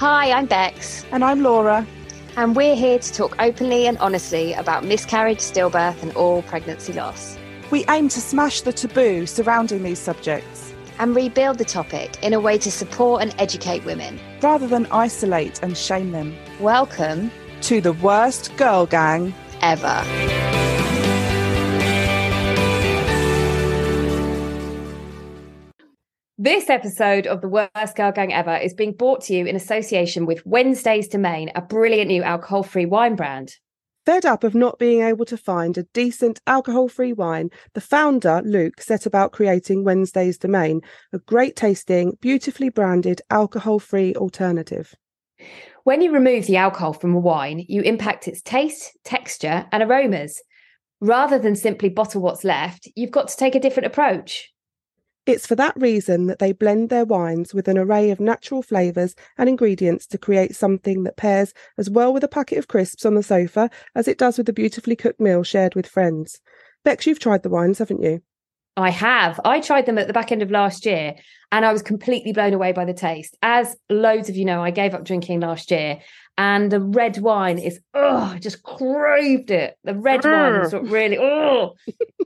Hi, I'm Bex. And I'm Laura. And we're here to talk openly and honestly about miscarriage, stillbirth, and all pregnancy loss. We aim to smash the taboo surrounding these subjects and rebuild the topic in a way to support and educate women rather than isolate and shame them. Welcome to the worst girl gang ever. This episode of the Worst Girl Gang Ever is being brought to you in association with Wednesday's Domaine, a brilliant new alcohol free wine brand. Fed up of not being able to find a decent alcohol free wine, the founder, Luke, set about creating Wednesday's Domaine, a great tasting, beautifully branded alcohol free alternative. When you remove the alcohol from a wine, you impact its taste, texture, and aromas. Rather than simply bottle what's left, you've got to take a different approach. It's for that reason that they blend their wines with an array of natural flavours and ingredients to create something that pairs as well with a packet of crisps on the sofa as it does with a beautifully cooked meal shared with friends. Bex, you've tried the wines, haven't you? I have. I tried them at the back end of last year and I was completely blown away by the taste. As loads of you know, I gave up drinking last year and the red wine is oh, I just craved it. The red wine was what really oh,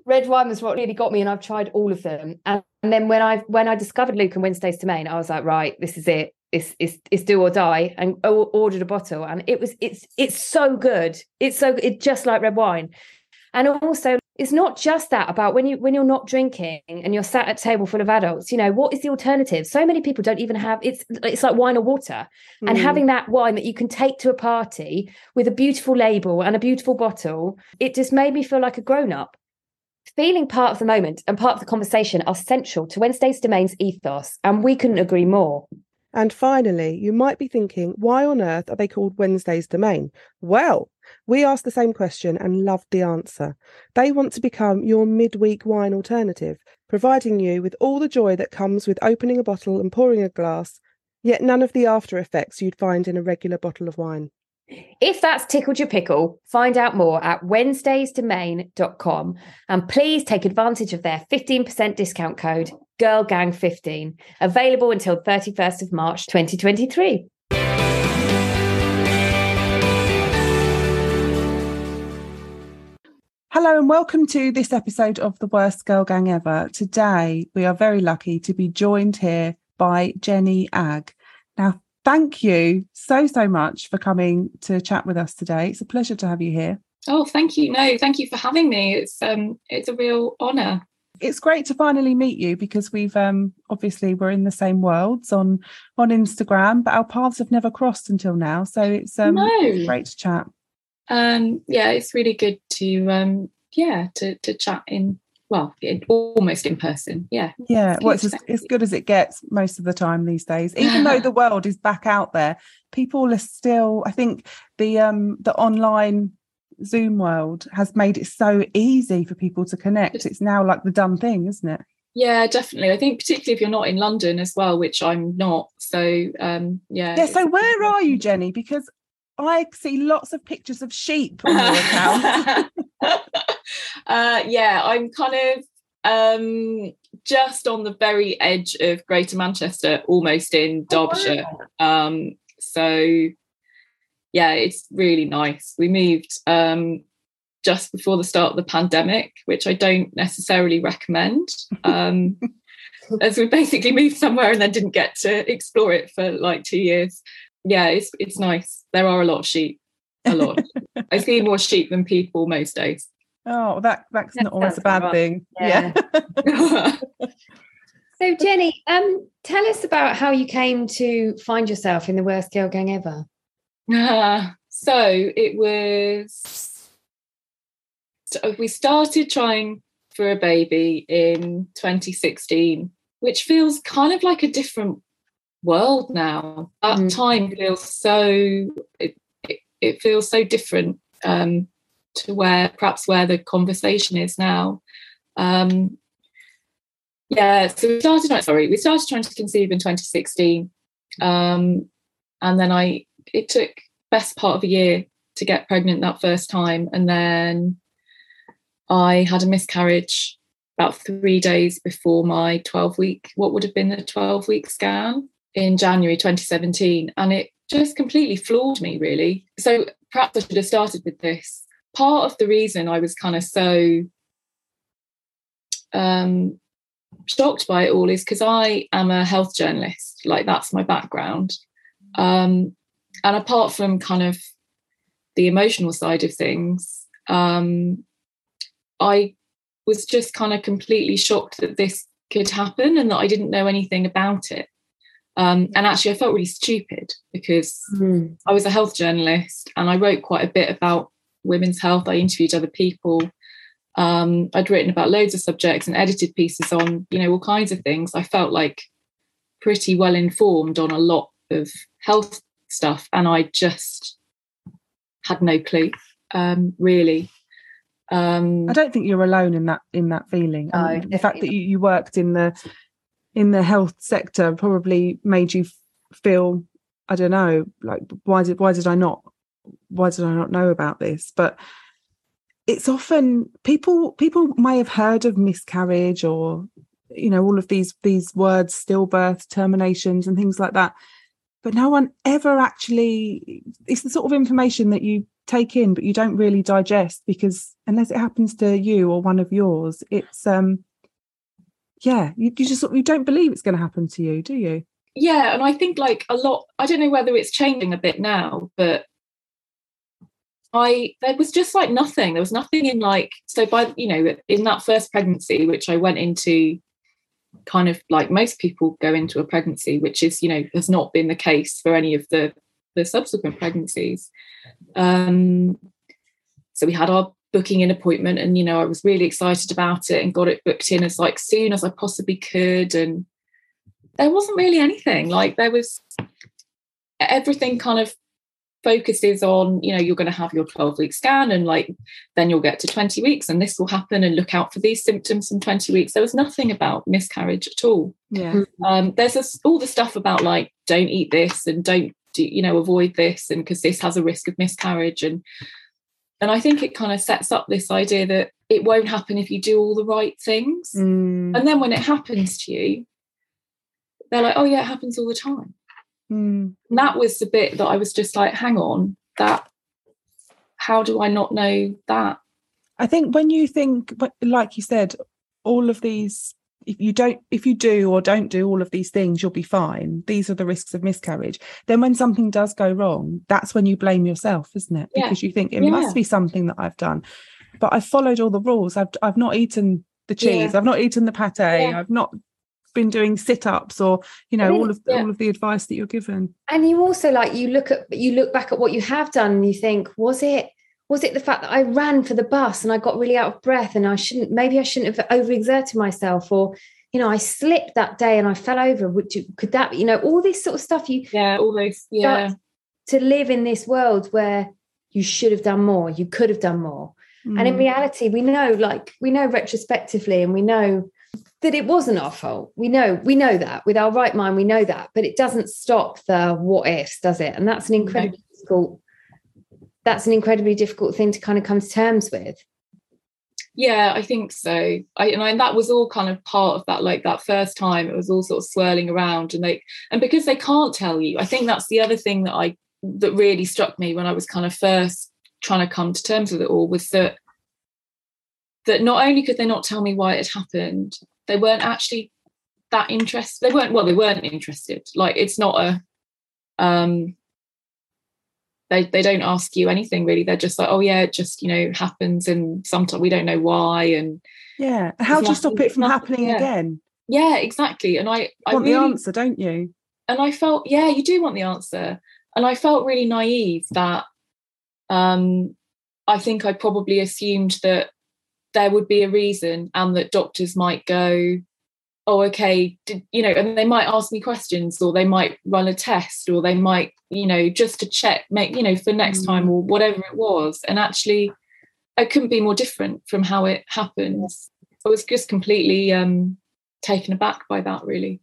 red wine was what really got me, and I've tried all of them. And, and then when I when I discovered Luke and Wednesday's Domaine, I was like, right, this is it. It's, it's, it's do or die and ordered a bottle and it was it's it's so good it's so it's just like red wine and also it's not just that about when you when you're not drinking and you're sat at a table full of adults you know what is the alternative so many people don't even have it's it's like wine or water mm. and having that wine that you can take to a party with a beautiful label and a beautiful bottle it just made me feel like a grown up feeling part of the moment and part of the conversation are central to wednesday's domaine's ethos and we couldn't agree more and finally, you might be thinking, why on earth are they called Wednesday's Domaine? Well, we asked the same question and loved the answer. They want to become your midweek wine alternative, providing you with all the joy that comes with opening a bottle and pouring a glass, yet none of the after effects you'd find in a regular bottle of wine. If that's tickled your pickle, find out more at wednesdaysdomain.com and please take advantage of their 15% discount code GIRLGANG15, available until 31st of March 2023. Hello and welcome to this episode of the Worst Girl Gang Ever. Today we are very lucky to be joined here by Jennie Agg. Now, thank you so, so much for coming to chat with us today. It's a pleasure to have you here. Oh, thank you. No, thank you for having me. It's um it's a real honour. It's great to finally meet you because we've um obviously we're in the same worlds on on Instagram, but our paths have never crossed until now. So it's um no. it's great to chat. Um yeah, it's really good to um yeah, to to chat in well, almost in person. Yeah. Yeah. It's well, it's as, as, good as it gets most of the time these days. Even though the world is back out there, people are still, I think the um the online Zoom world has made it so easy for people to connect. It's now like the done thing, isn't it? Yeah, definitely. I think particularly if you're not in London as well, which I'm not. So um yeah. Yeah. So where are you, Jennie? Because I see lots of pictures of sheep on your account. uh, yeah, I'm kind of um, just on the very edge of Greater Manchester, almost in oh, Derbyshire. Um, so yeah, it's really nice. We moved um, just before the start of the pandemic, which I don't necessarily recommend. Um, as we basically moved somewhere and then didn't get to explore it for like two years. Yeah, it's it's nice. There are a lot of sheep. A lot. I see more sheep than people most days. Oh, that that's not always a bad thing. Yeah. yeah. So Jennie, um, tell us about how you came to find yourself in the worst girl gang ever. Uh, so it was so we started trying for a baby in 2016, which feels kind of like a different world now. That mm. time feels so it, it, it feels so different um, to where perhaps where the conversation is now. Um, yeah, so we started. Sorry, we started trying to conceive in 2016, um, and then I. It took best part of a year to get pregnant that first time, and then I had a miscarriage about three days before my 12 week, what would have been the 12 week scan in January 2017. And it just completely floored me, really. So perhaps I should have started with this. Part of the reason I was kind of so um, shocked by it all is because I am a health journalist, like that's my background. Um, and apart from kind of the emotional side of things, um, I was just kind of completely shocked that this could happen and that I didn't know anything about it. Um, and actually, I felt really stupid because mm. I was a health journalist and I wrote quite a bit about women's health. I interviewed other people. Um, I'd written about loads of subjects and edited pieces on, you know, all kinds of things. I felt like pretty well informed on a lot of health stuff, and I just had no clue, um, really. Um, I don't think you're alone in that in that feeling. No, the fact that you, you worked in the in the health sector probably made you feel I don't know like why did why did I not why did I not know about this? But it's often people people may have heard of miscarriage or you know all of these these words stillbirth terminations and things like that but no one ever actually it's the sort of information that you take in but you don't really digest because unless it happens to you or one of yours it's um yeah you, you just you don't believe it's going to happen to you do you yeah and i think like a lot i don't know whether it's changing a bit now but I there was just like nothing. There was nothing in like so by you know in that first pregnancy, which I went into kind of like most people go into a pregnancy, which is you know has not been the case for any of the the subsequent pregnancies. Um, so we had our booking an appointment, and you know I was really excited about it and got it booked in as like soon as I possibly could, and there wasn't really anything. Like there was everything kind of focuses on you know you're going to have your 12 week scan and like then you'll get to 20 weeks and this will happen and look out for these symptoms from 20 weeks. There was nothing about miscarriage at all. Yeah. Um, there's this, all the stuff about like don't eat this and don't do, you know avoid this and because this has a risk of miscarriage and and i think it kind of sets up this idea that it won't happen if you do all the right things mm. and then when it happens to you they're like oh yeah it happens all the time Mm. And that was the bit that I was just like, hang on, that how do I not know that? I think when you think, like you said, all of these, if you don't, if you do or don't do all of these things, you'll be fine. These are the risks of miscarriage. Then when something does go wrong, that's when you blame yourself, isn't it? Yeah. Because you think it yeah. must be something that I've done. But I've followed all the rules. I've I've not eaten the cheese. Yeah. I've not eaten the pate. I've not been doing sit-ups or you know all of all of the advice that you're given and you also like you look at you look back at what you have done and you think was it was it the fact that I ran for the bus and I got really out of breath and I shouldn't maybe I shouldn't have overexerted myself or you know I slipped that day and I fell over would you could that you know all this sort of stuff you yeah all those yeah to live in this world where you should have done more you could have done more mm. and in mm. reality we know like we know retrospectively and we know that it wasn't our fault. We know, we know that with our right mind, we know that, but it doesn't stop the what ifs, does it? And that's an incredibly okay. difficult, that's an incredibly difficult thing to kind of come to terms with. Yeah, I think so. I and I, that was all kind of part of that, like that first time, it was all sort of swirling around, and they and because they can't tell you, I think that's the other thing that I that really struck me when I was kind of first trying to come to terms with it all was that that not only could they not tell me why it happened, they weren't actually that interested. They weren't well, they weren't interested. Like it's not a um they they don't ask you anything really. They're just like, oh yeah, it just, you know, happens and sometimes we don't know why and yeah. How do you stop it from happening yeah. again? yeah exactly and i i want really, the answer don't you and i felt yeah you do want the answer and i felt really naive that um i think i probably assumed that there would be a reason and that doctors might go oh okay did, you know and they might ask me questions or they might run a test or they might you know just to check make you know for next Mm. time or whatever it was and actually i couldn't be more different from how it happens i was just completely um taken aback by that really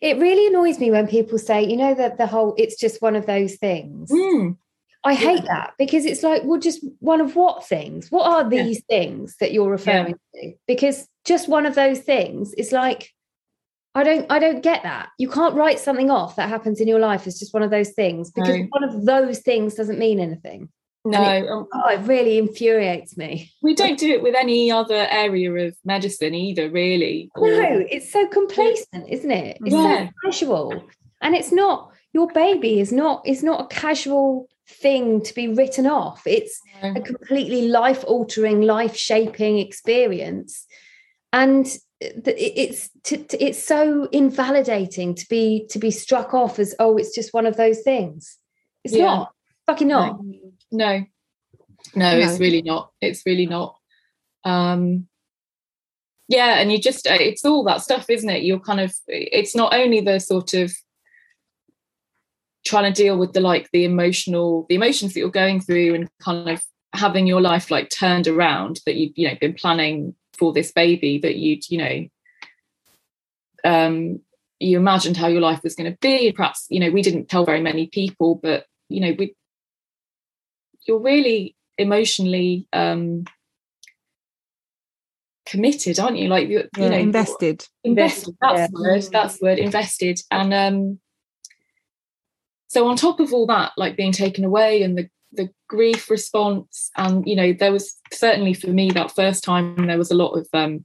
It really annoys me when people say, you know, that the whole it's just one of those things. Mm, I hate that because it's like, well, just one of what things? What are Yeah. these things that you're referring to? Because just one of those things is like, I don't, I don't get that. You can't write something off that happens in your life It's just one of those things because No. one of those things doesn't mean anything. no um, Oh, it really infuriates me. we don't do it with any other area of medicine either really or- No, it's so complacent, isn't it? It's Yeah. so casual. And it's not your baby is not is not a casual thing to be written off. It's a completely life altering, life shaping experience. And it's it's so invalidating to be to be struck off as oh it's just one of those things. It's Yeah. not fucking not. no no No. it's really not it's really not um yeah and you just uh, it's all that stuff isn't it you're kind of it's not only the sort of trying to deal with the like the emotional the emotions that you're going through and kind of having your life like turned around that you've you know been planning for this baby that you'd you know um you imagined how your life was going to be. Perhaps you know we didn't tell very many people but you know we you're really emotionally um committed aren't you? Like you, yeah, you know invested. invested that's Yeah. the word that's the word invested. And um so on top of all that like being taken away and the the grief response and you know there was certainly for me that first time there was a lot of um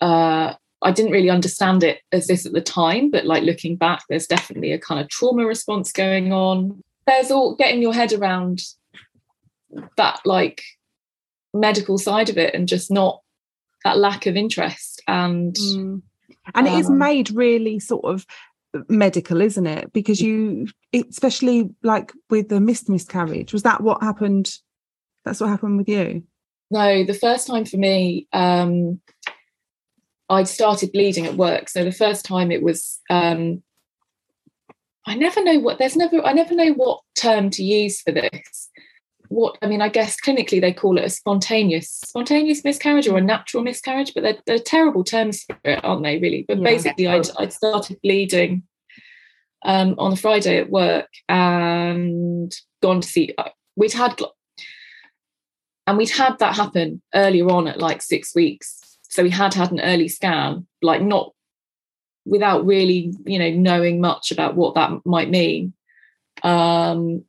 uh I didn't really understand it as this at the time but like looking back there's definitely a kind of trauma response going on there's all getting your head around that like medical side of it and just not that lack of interest and Mm. and it is Um, made really sort of medical isn't it because you especially like with the missed miscarriage was that what happened that's what happened with you No, the first time for me, um, I'd started bleeding at work. So the first time it was, um, I never know what, there's never, I never know what term to use for this. What, I mean, I guess clinically they call it a spontaneous, spontaneous miscarriage or a natural miscarriage, but they're, they're terrible terms for it, aren't they, really? But Yeah. basically, I'd, I'd started bleeding um, on a Friday at work and gone to see, we'd had and we'd had that happen earlier on at like six weeks so we had had an early scan like not without really you know knowing much about what that might mean um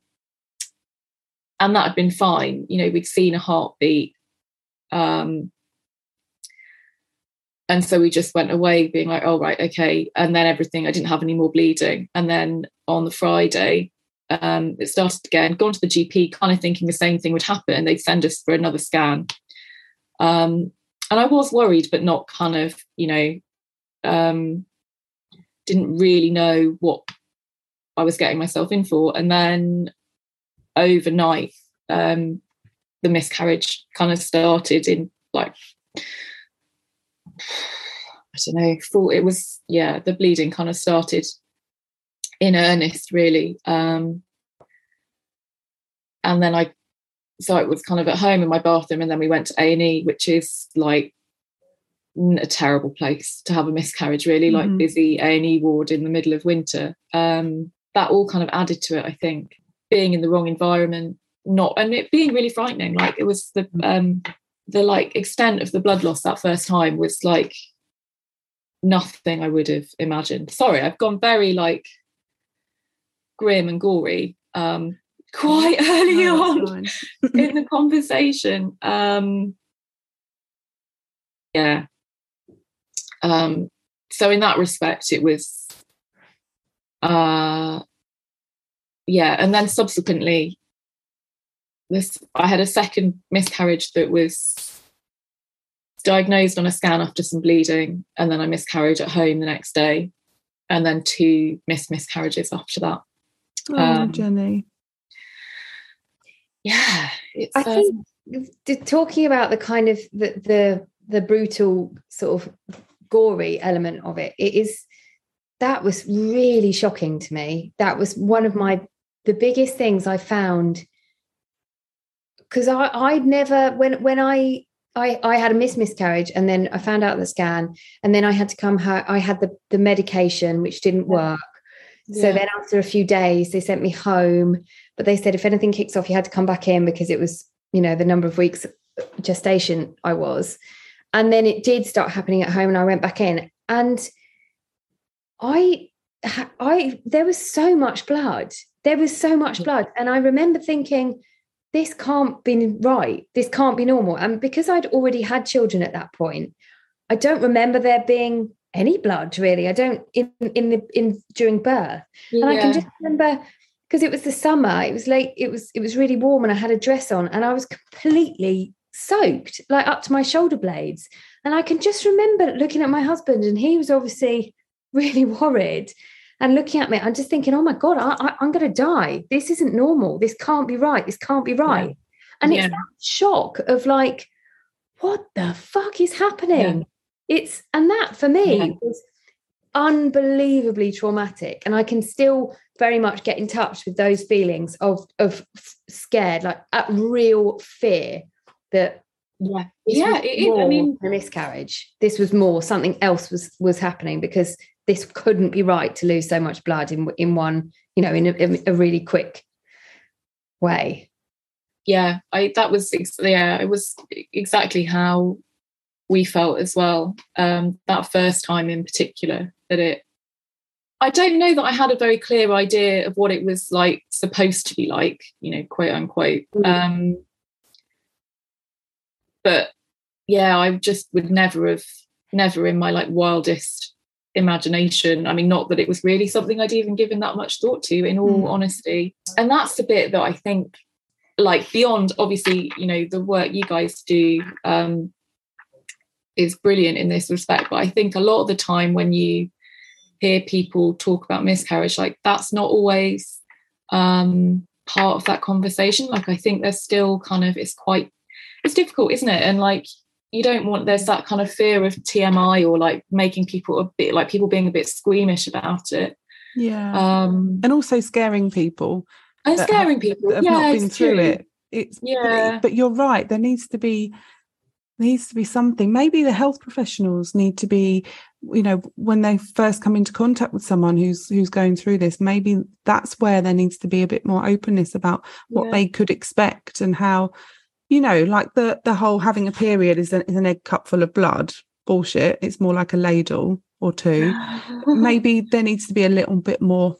and that had been fine you know we'd seen a heartbeat um and so we just went away being like oh right okay and then everything i didn't have any more bleeding and then on the friday um, it started again, gone to the GP, kind of thinking the same thing would happen. They'd send us for another scan. Um, and I was worried, but not kind of, you know, um, didn't really know what I was getting myself in for. And then overnight, um, the miscarriage kind of started in like, I don't know, full, it was, yeah, the bleeding kind of started in earnest really. Um and then i so it was kind of at home in my bathroom and then we went to a&e which is like a terrible place to have a miscarriage really like Mhm. busy a&e ward in the middle of winter. Um that all kind of added to it i think being in the wrong environment not and it being really frightening like it was the um the like extent of the blood loss that first time was like nothing i would have imagined. Sorry i've gone very like grim and gory um quite early No, on in the conversation um yeah. Um so in that respect it was uh yeah and then subsequently this i had a second miscarriage that was diagnosed on a scan after some bleeding, and then I miscarried at home the next day, and then two missed miscarriages after that. Oh, Um, Jennie. Yeah, it's. I think um, d- talking about the kind of the the the brutal sort of gory element of it, it is that was really shocking to me. That was one of my the biggest things I found because I I'd never when when I I I had a miss miscarriage and then I found out the scan and then I had to come ho- I had the the medication which didn't work. So then after a few days they sent me home but they said if anything kicks off you had to come back in because it was you know the number of weeks gestation I was. And then it did start happening at home and I went back in. And I I there was so much blood there was so much blood. And I remember thinking this can't be right. This can't be normal. And because I'd already had children at that point I don't remember there being any blood really. I don't in in the in during birth. And I can just remember because it was the summer, it was late, it was it was really warm, and I had a dress on, and I was completely soaked, like up to my shoulder blades. And I can just remember looking at my husband, and he was obviously really worried and looking at me. I'm just thinking, oh my god, I, I, I'm going to die. This isn't normal. This can't be right. This can't be right. And Yeah. it's that shock of like, what the fuck is happening? It's and that for me Yeah. was unbelievably traumatic and i can still very much get in touch with those feelings of of scared like at real fear that yeah, yeah. It, it, I mean, a miscarriage this was more something else was was happening because this couldn't be right to lose so much blood in in one you know in a, in a really quick way yeah i that was yeah it was exactly how we felt as well um that first time in particular that it i don't know that i had a very clear idea of what it was like supposed to be like you know quote unquote Mm. um but yeah i just would never have never in my like wildest imagination. I mean not that it was really something i'd even given that much thought to in all Mm. honesty. And that's the bit that i think like beyond obviously you know the work you guys do um is brilliant in this respect. But i think a lot of the time when you hear people talk about miscarriage like that's not always um part of that conversation. Like i think there's still kind of it's quite it's difficult isn't it? And like you don't want there's that kind of fear of tmi or like making people a bit like people being a bit squeamish about it Yeah. um and also scaring people and scaring have, people have yeah not been through true. it. It's but- Yeah. but, you're right. There needs to be needs to be something. Maybe the health professionals need to be, you know, when they first come into contact with someone who's who's going through this, maybe that's where there needs to be a bit more openness about what Yeah. they could expect and how, you know, like the the whole having a period is an, is an egg cup full of blood. Bullshit. It's more like a ladle or two. maybe there needs to be a little bit more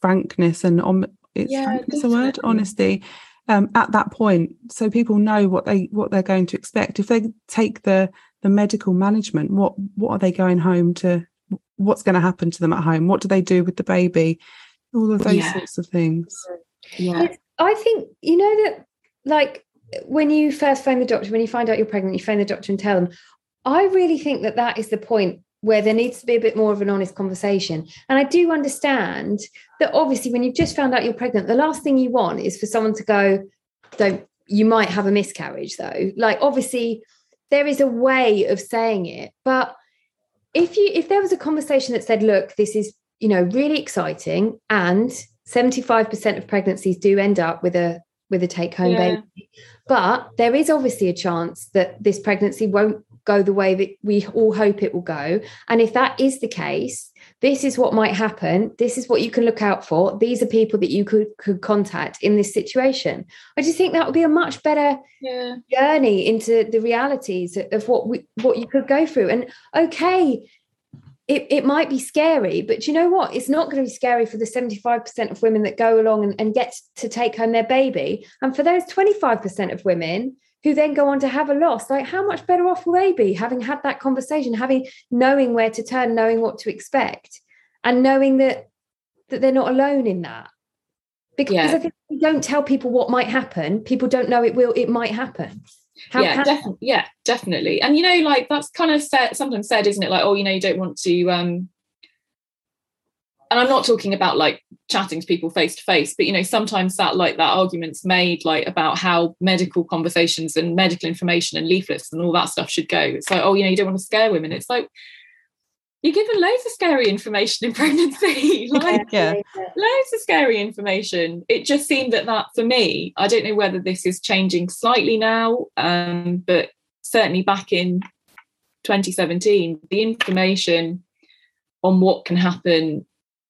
frankness and on it's Yeah, frankness a word honesty um, at that point so people know what they what they're going to expect if they take the the medical management what what are they going home to what's going to happen to them at home what do they do with the baby all of those Yeah. sorts of things yeah I think you know that like when you first phone the doctor, when you find out you're pregnant, you phone the doctor and tell them. I really think that that is the point where there needs to be a bit more of an honest conversation. And I do understand that obviously when you've just found out you're pregnant, the last thing you want is for someone to go, "Don't." You might have a miscarriage though. Like obviously there is a way of saying it, but if you if there was a conversation that said, "Look, this is you know really exciting and 75% of pregnancies do end up with a with a take home Yeah. baby but there is obviously a chance that this pregnancy won't go the way that we all hope it will go. And if that is the case this is what might happen. This is what you can look out for. These are people that you could could contact in this situation. I just think that would be a much better yeah. journey into the realities of what we what you could go through. And okay it, it might be scary but you know what? It's not going to be scary for the 75% of women that go along and, and get to take home their baby. And for those 25% of women who then go on to have a loss like how much better off will they be having had that conversation having knowing where to turn knowing what to expect and knowing that that they're not alone in that? Because Yeah. I think if we don't tell people what might happen. People don't know it will it might happen How yeah, definitely. Yeah, definitely. And you know, like that's kind of said, sometimes said, isn't it? Like, oh, you know, you don't want to. um And I'm not talking about like chatting to people face to face, but you know, sometimes that like that argument's made like about how medical conversations and medical information and leaflets and all that stuff should go. It's like, oh, you know, you don't want to scare women. It's like you're given loads of scary information in pregnancy. like Yeah. loads of scary information. It just seemed that that for me, I don't know whether this is changing slightly now, um, but certainly back in 2017, the information on what can happen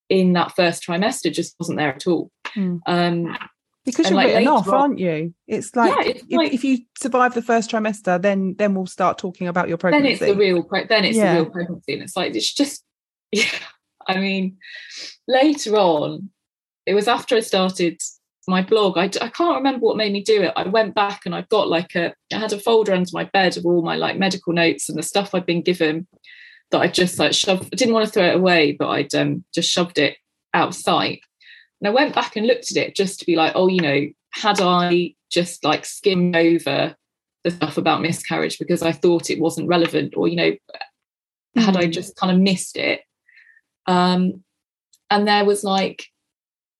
in that first trimester just wasn't there at all. Hmm. Um, Because And, you're like, written off, aren't you? It's like, Yeah, it's if, like- if you survive the first trimester, then then we'll start talking about your pregnancy. then it's the real then it's Yeah. the real pregnancy and it's like it's just yeah i mean later on it was after i started my blog I, I can't remember what made me do it i went back and i got like a i had a folder under my bed of all my like medical notes and the stuff i'd been given that i just like shoved i didn't want to throw it away but i'd um, just shoved it out of sight and i went back and looked at it just to be like oh you know had i just like skimmed over the stuff about miscarriage because I thought it wasn't relevant, or you know, had I Mm. just kind of missed it. Um, and there was like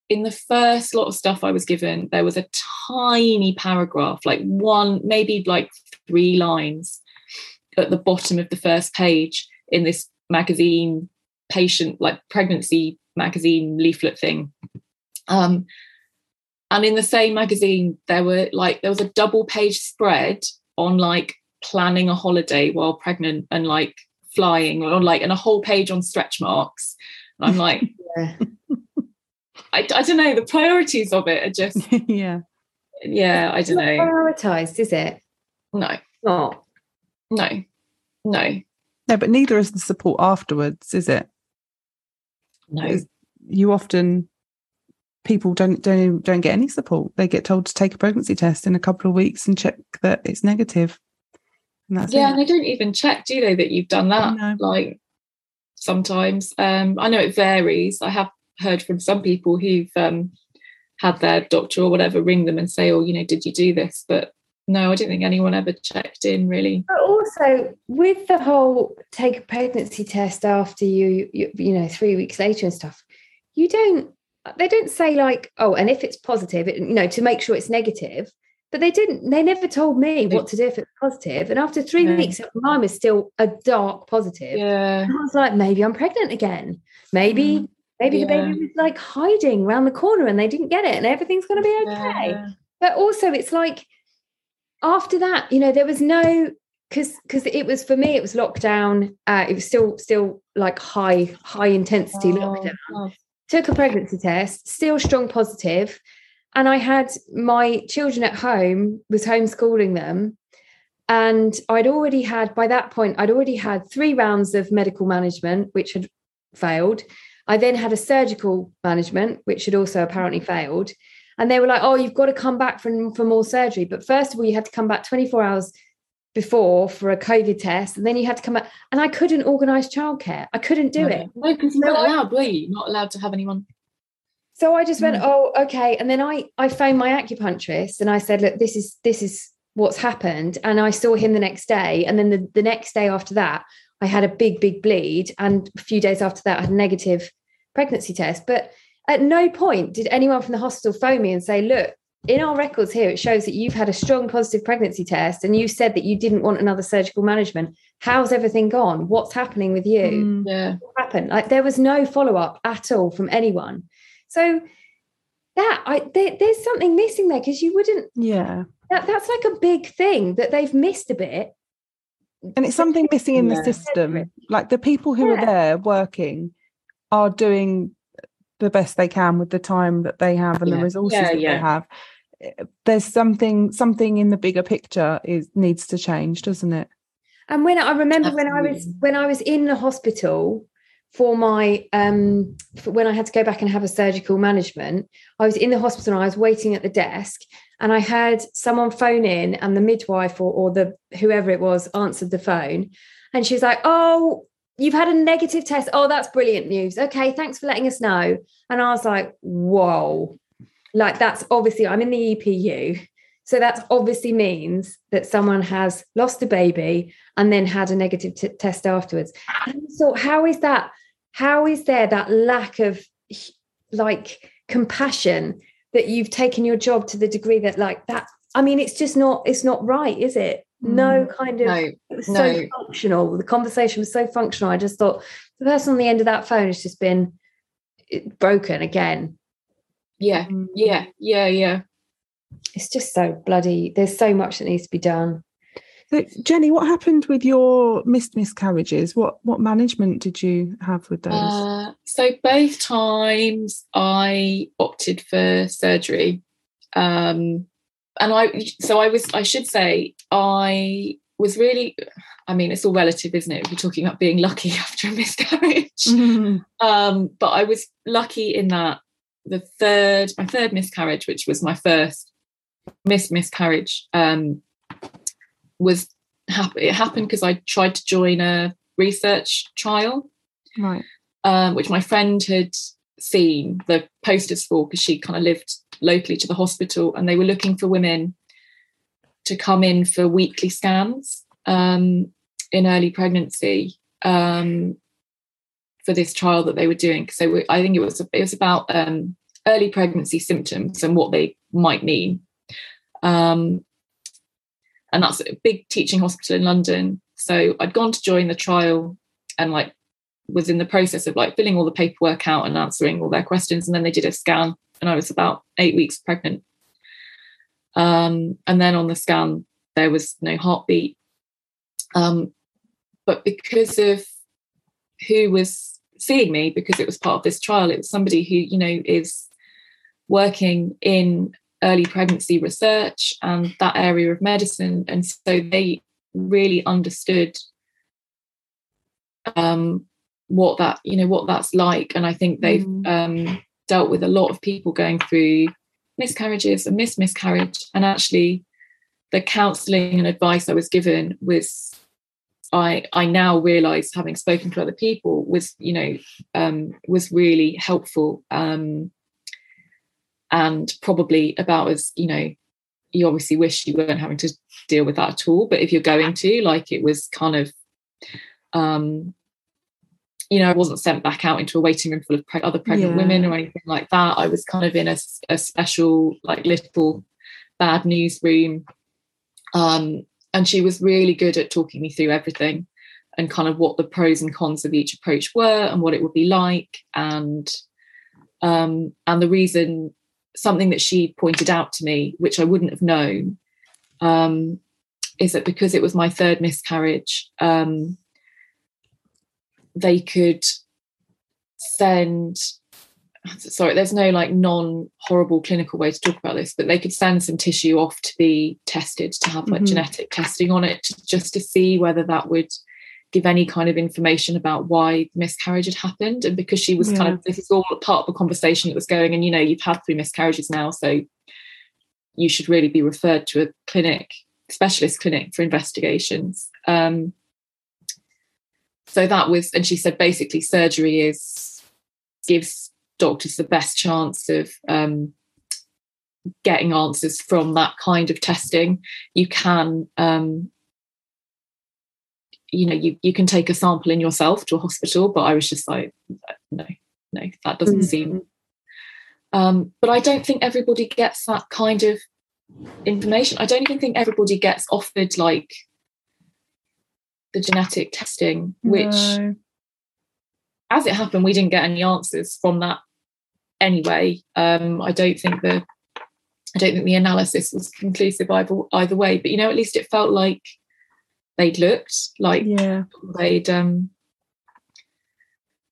in the first lot of stuff I was given, there was a tiny paragraph, like one, maybe like three lines at the bottom of the first page in this magazine patient, like pregnancy magazine leaflet thing. Um, and in the same magazine, there were like there was a double page spread on like planning a holiday while pregnant and like flying or like and a whole page on stretch marks. And I'm like, Yeah. I, I don't know, the priorities of it are just yeah. yeah, I don't know. prioritized, is it? No, Not. no, no, No, but neither is the support afterwards, is it? no. You often people don't don't don't get any support. They get told to take a pregnancy test in a couple of weeks and check that it's negative. And that's yeah, it. and they don't even check, do they, that you've done that? No. Like sometimes. Um, I know it varies. I have heard from some people who've um had their doctor or whatever ring them and say, Oh, you know, did you do this? But no, I don't think anyone ever checked in really. But also with the whole take a pregnancy test after you, you, you know, three weeks later and stuff, you don't. They don't say like, oh, and if it's positive, it, you know, to make sure it's negative. But they didn't. They never told me what to do if it's positive. And after three No. weeks, mine was still a dark positive. Yeah. And I was like, maybe I'm pregnant again. Maybe, Mm, maybe the baby was like hiding around the corner and they didn't get it, and everything's going to be okay Yeah. but also it's like after that you know there was no because because it was for me it was lockdown uh it was still still like high high intensity lockdown Oh, took a pregnancy test still strong positive and i had my children at home was homeschooling them and i'd already had by that point i'd already had three rounds of medical management which had failed. I then had a surgical management which had also apparently mm-hmm. failed. And they were like oh you've got to come back for, for more surgery. But first of all you had to come back 24 hours before for a covid test and then you had to come back and i couldn't organize childcare i couldn't do no. it No, because you're So not allowed, were you? Not allowed to have anyone. So I just went, oh, okay. And then I I phoned my acupuncturist and I said, look, this is this is what's happened. And I saw him the next day. And then the, the next day after that, I had a big, big bleed. And a few days after that, I had a negative pregnancy test. But at no point did anyone from the hospital phone me and say, look, in our records here, it shows that you've had a strong positive pregnancy test and you said that you didn't want another surgical management. How's everything gone? What's happening with you? Mm. Yeah. happen. Like there was no follow up at all from anyone. So that I there, there's something missing there because you wouldn't. Yeah. That that's like a big thing that they've missed a bit. And it's something missing in the system. Like the people who Yeah. are there working are doing the best they can with the time that they have and Yeah. the resources Yeah, that yeah. they have. There's something something in the bigger picture is needs to change, doesn't it? And when I remember when I was when I was in the hospital for my um for when I had to go back and have a surgical management, I was in the hospital and I was waiting at the desk and I had someone phone in and the midwife or, or the whoever it was answered the phone and she was like, "Oh, you've had a negative test. Oh, that's brilliant news. Okay, thanks for letting us know." And I was like, "Whoa." Like that's obviously I'm in the EPU. So that obviously means that someone has lost a baby and then had a negative t- test afterwards. And so how is that? How is there that lack of like compassion that you've taken your job to the degree that like that? I mean, it's just not. It's not right, is it? No Mm. kind of. No, it was so no. functional. The conversation was so functional. I just thought the person on the end of that phone has just been eh, broken again. Yeah, Mm. yeah, yeah, yeah. It's just so bloody. There's so much that needs to be done. So, Jennie, what happened with your missed miscarriages? What what management did you have with those? Uh, so both times I opted for surgery. Um, and I so I was I should say I was really I mean it's all relative, isn't it? If you're talking about being lucky after a miscarriage. Mhm. um, but I was lucky in that the third my third miscarriage, which was my first miss miscarriage, um, was it happened because I tried to join a research trial right. um, which my friend had seen the posters for because she kind of lived locally to the hospital and they were looking for women to come in for weekly scans um, in early pregnancy um, for this trial that they were doing. So I think it was it was about um, early pregnancy symptoms and what they might mean. Um, and that's a big teaching hospital in London. So I'd gone to join the trial and like was in the process of like filling all the paperwork out and answering all their questions. And then they did a scan, and I was about eight weeks pregnant. Um, and then on the scan, there was no heartbeat. Um, but because of who was seeing me, because it was part of this trial, it was somebody who, you know, is working in early pregnancy research and that area of medicine. And so they really understood um, what that you know what that's like and i think they've Mm. um, dealt with a lot of people going through miscarriages and miss miscarriage and actually the counselling and advice i was given was i i now realize having spoken to other people was you know um, was really helpful um, and probably about as you know you obviously wish you weren't having to deal with that at all but if you're going to like it was kind of um you know, I wasn't sent back out into a waiting room full of pre- other pregnant Yeah. women or anything like that. I was kind of in a, a special, like, little bad news room. Um, and she was really good at talking me through everything and kind of what the pros and cons of each approach were and what it would be like. And um, and the reason, something that she pointed out to me, which I wouldn't have known, um, is that because it was my third miscarriage, um, they could send sorry there's no like non horrible clinical way to talk about this but they could send some tissue off to be tested to have like Mhm. genetic testing on it just to see whether that would give any kind of information about why the miscarriage had happened. And because she was kind of this is all part of a conversation that was going and you know you've had three miscarriages now so you should really be referred to a clinic specialist clinic for investigations. Um so that was and she said basically surgery is gives doctors the best chance of um, getting answers from that kind of testing you can um, you know you, you can take a sample in yourself to a hospital but i was just like no no that doesn't Mhm. seem um, but i don't think everybody gets that kind of information i don't even think everybody gets offered like the genetic testing which No. as it happened, we didn't get any answers from that anyway. Um, I don't think the I don't think the analysis was conclusive either either way. But you know, at least it felt like they'd looked like yeah. they'd um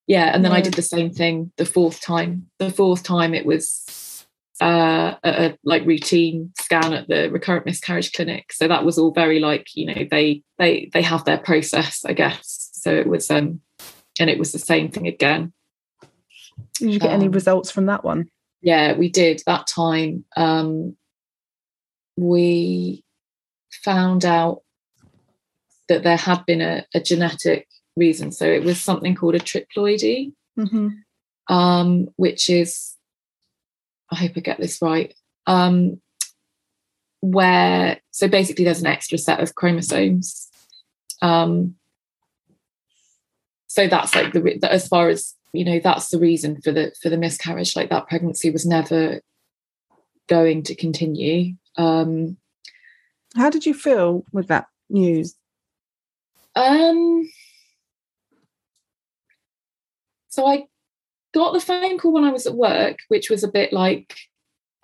yeah. And then I did the same thing the fourth time. The fourth time it was uh, a, a like routine scan at the recurrent miscarriage clinic. So that was all very like you know they they they have their process, I guess. So it was um and it was the same thing again. Did you get any Um, results from that one? Yeah, we did that time. Um, we found out that there had been a, a genetic reason. So it was something called a triploidy, Mm-hmm. um, which is, I hope I get this right. Um, where so basically there's an extra set of chromosomes um so that's like the as far as you know that's the reason for the for the miscarriage like that pregnancy was never going to continue um how did you feel with that news um so i got the phone call when i was at work which was a bit like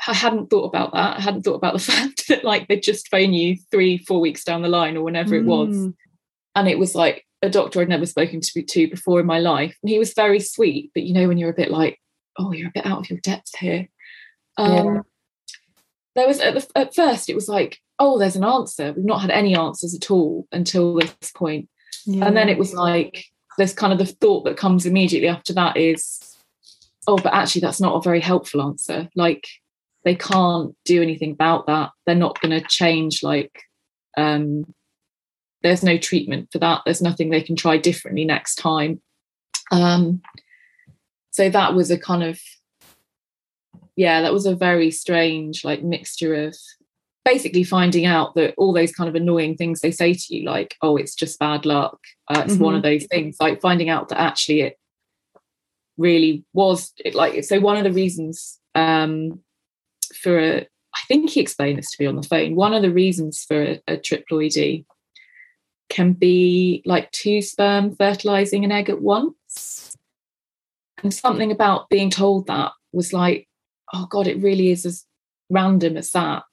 I hadn't thought about that. I hadn't thought about the fact that like they'd just phone you three, four weeks down the line or whenever mm. it was. Mm. And it was like a doctor I'd never spoken to, to before in my life. And he was very sweet, but you know, when you're a bit like, oh, you're a bit out of your depth here. Um, yeah. There was at, the, at first, it was like, oh, there's an answer. We've not had any answers at all until this point. Yeah. And then it was like, there's kind of the thought that comes immediately after that is, oh, but actually, that's not a very helpful answer. Like, they can't do anything about that. They're not going to change like um, there's no treatment for that. There's nothing they can try differently next time. Um, so that was a kind of, yeah, that was a very strange like mixture of basically finding out that all those kind of annoying things they say to you, like, oh, it's just bad luck. Uh, it's mm-hmm. one of those things, like finding out that actually it really was it, like, so one of the reasons um, for a, I think he explained this to me on the phone. One of the reasons for a, a triploidy can be like two sperm fertilizing an egg at once. And something about being told that was like, oh God, it really is as random as that.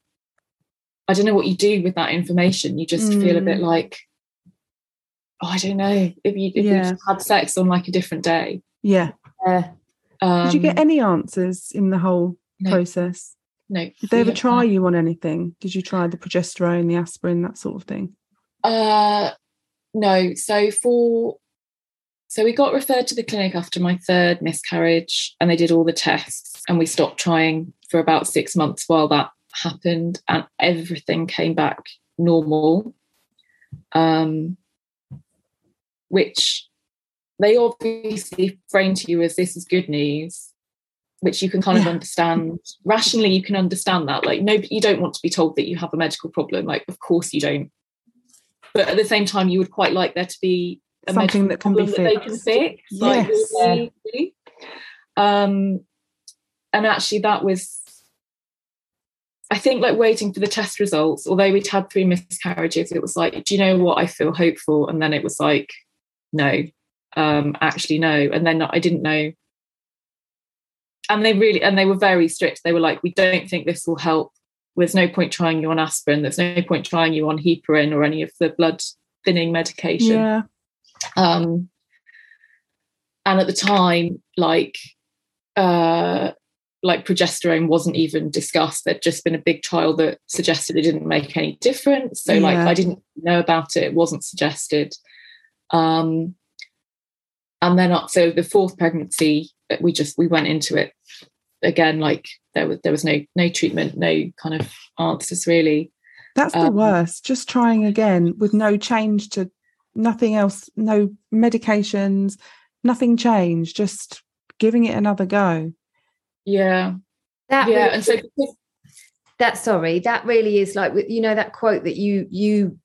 I don't know what you do with that information. You just mm. feel a bit mm. like, oh, I don't know if you if yeah. you had sex on like a different day. Yeah. Uh, um, Did you get any answers in the whole no, process? No. Did they ever try you on anything? Did you try the progesterone, the aspirin, that sort of thing? Uh, no. So for so we got referred to the clinic after my third miscarriage, and they did all the tests, and we stopped trying for about six months while that happened, and everything came back normal. Um, which they obviously frame to you as this is good news, which you can kind yeah. of understand rationally. You can understand that, like, no, you don't want to be told that you have a medical problem. Like, of course you don't but at the same time you would quite like there to be a something that can be fixed. they can fix like yes. really. um and actually that was I think like waiting for the test results, although we'd had three miscarriages, it was like, do you know what? I feel hopeful. And then it was like, no, um, actually, no. And then I didn't know. And they really, and they were very strict. They were like, we don't think this will help there's no point trying you on aspirin there's no point trying you on heparin or any of the blood thinning medication. Yeah. Um and at the time like uh like progesterone wasn't even discussed. There'd just been a big trial that suggested it didn't make any difference. So yeah. like i didn't know about it. It wasn't suggested. Um and then so the fourth pregnancy we just we went into it again like there was there was no no treatment no kind of answers really. That's the um, worst just trying again with no change to nothing else no medications nothing changed just giving it another go. Yeah. That yeah really, and so that sorry that really is like you know that quote that you you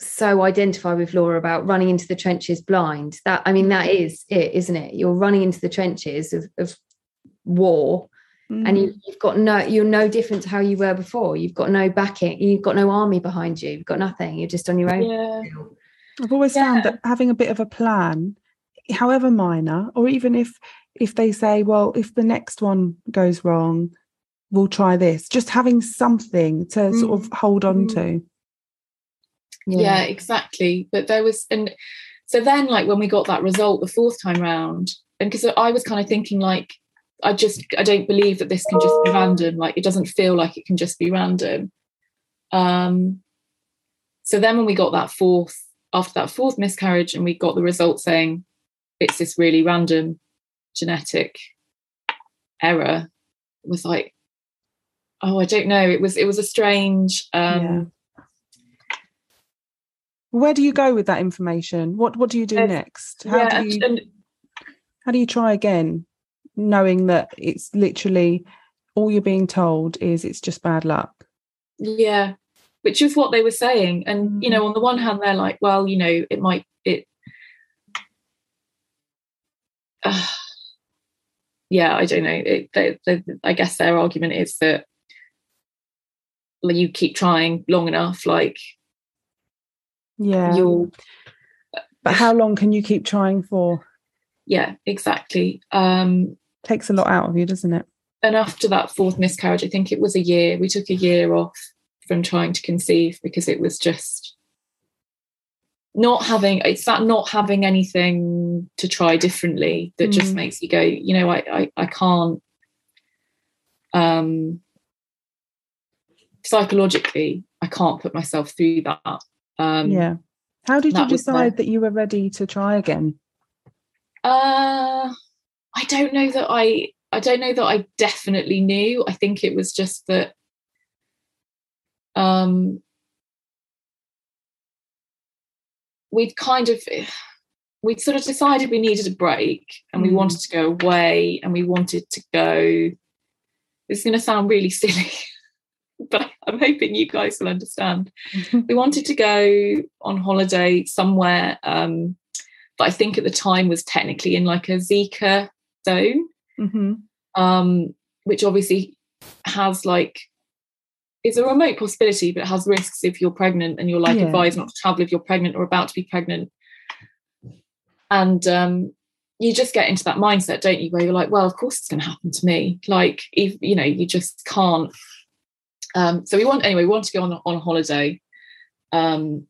so identify with Laura about running into the trenches blind. That I mean, that is it, isn't it? You're running into the trenches of, of war Mm. And you, have got no, you're no different to how you were before. You've got no backing, you've got no army behind you, you've got nothing. You're just on your own. Yeah. I've always yeah. found that having a bit of a plan, however minor, or even if if they say, well, if the next one goes wrong, we'll try this. Just having something to mm. sort of hold on mm. to. Yeah. yeah, exactly. But there was, and so then, like when we got that result the fourth time round, and because I was kind of thinking, like, I just I don't believe that this can just be random. Like it doesn't feel like it can just be random. Um, so then when we got that fourth after that fourth miscarriage and we got the result saying it's this really random genetic error, it was like, oh, I don't know. It was it was a strange um yeah. where do you go with that information? What what do you do uh, next? How yeah, do you and, how do you try again? Knowing that it's literally all you're being told is it's just bad luck. Yeah which is what they were saying. And you know on the one hand they're like well you know it might it uh, yeah i don't know. It, they, they, i guess their argument is that like, you keep trying long enough like Yeah. you'll But how long can you keep trying for? yeah exactly. Um Takes a lot out of you, doesn't it? and after that fourth miscarriage i think it was a year we took a year off from trying to conceive because it was just not having it's that not having anything to try differently that just Mm. makes you go you know I, I i can't um psychologically i can't put myself through that um yeah. How did you that was the- decide that you were ready to try again? Uh, I don't know that I. I don't know that I definitely knew. I think it was just that. Um, we'd kind of, we'd sort of decided we needed a break, and we Mm. wanted to go away, and we wanted to go. This is going to sound really silly, but I'm hoping you guys will understand. we wanted to go on holiday somewhere um, that I think at the time was technically in like a Zika zone, hmm um, which obviously has like is a remote possibility, but it has risks if you're pregnant and you're like Yeah. advised not to travel if you're pregnant or about to be pregnant. And um, you just get into that mindset, don't you, where you're like, well, of course it's going to happen to me. Like, if you know, you just can't. Um, so we want anyway. We want to go on on a holiday, um,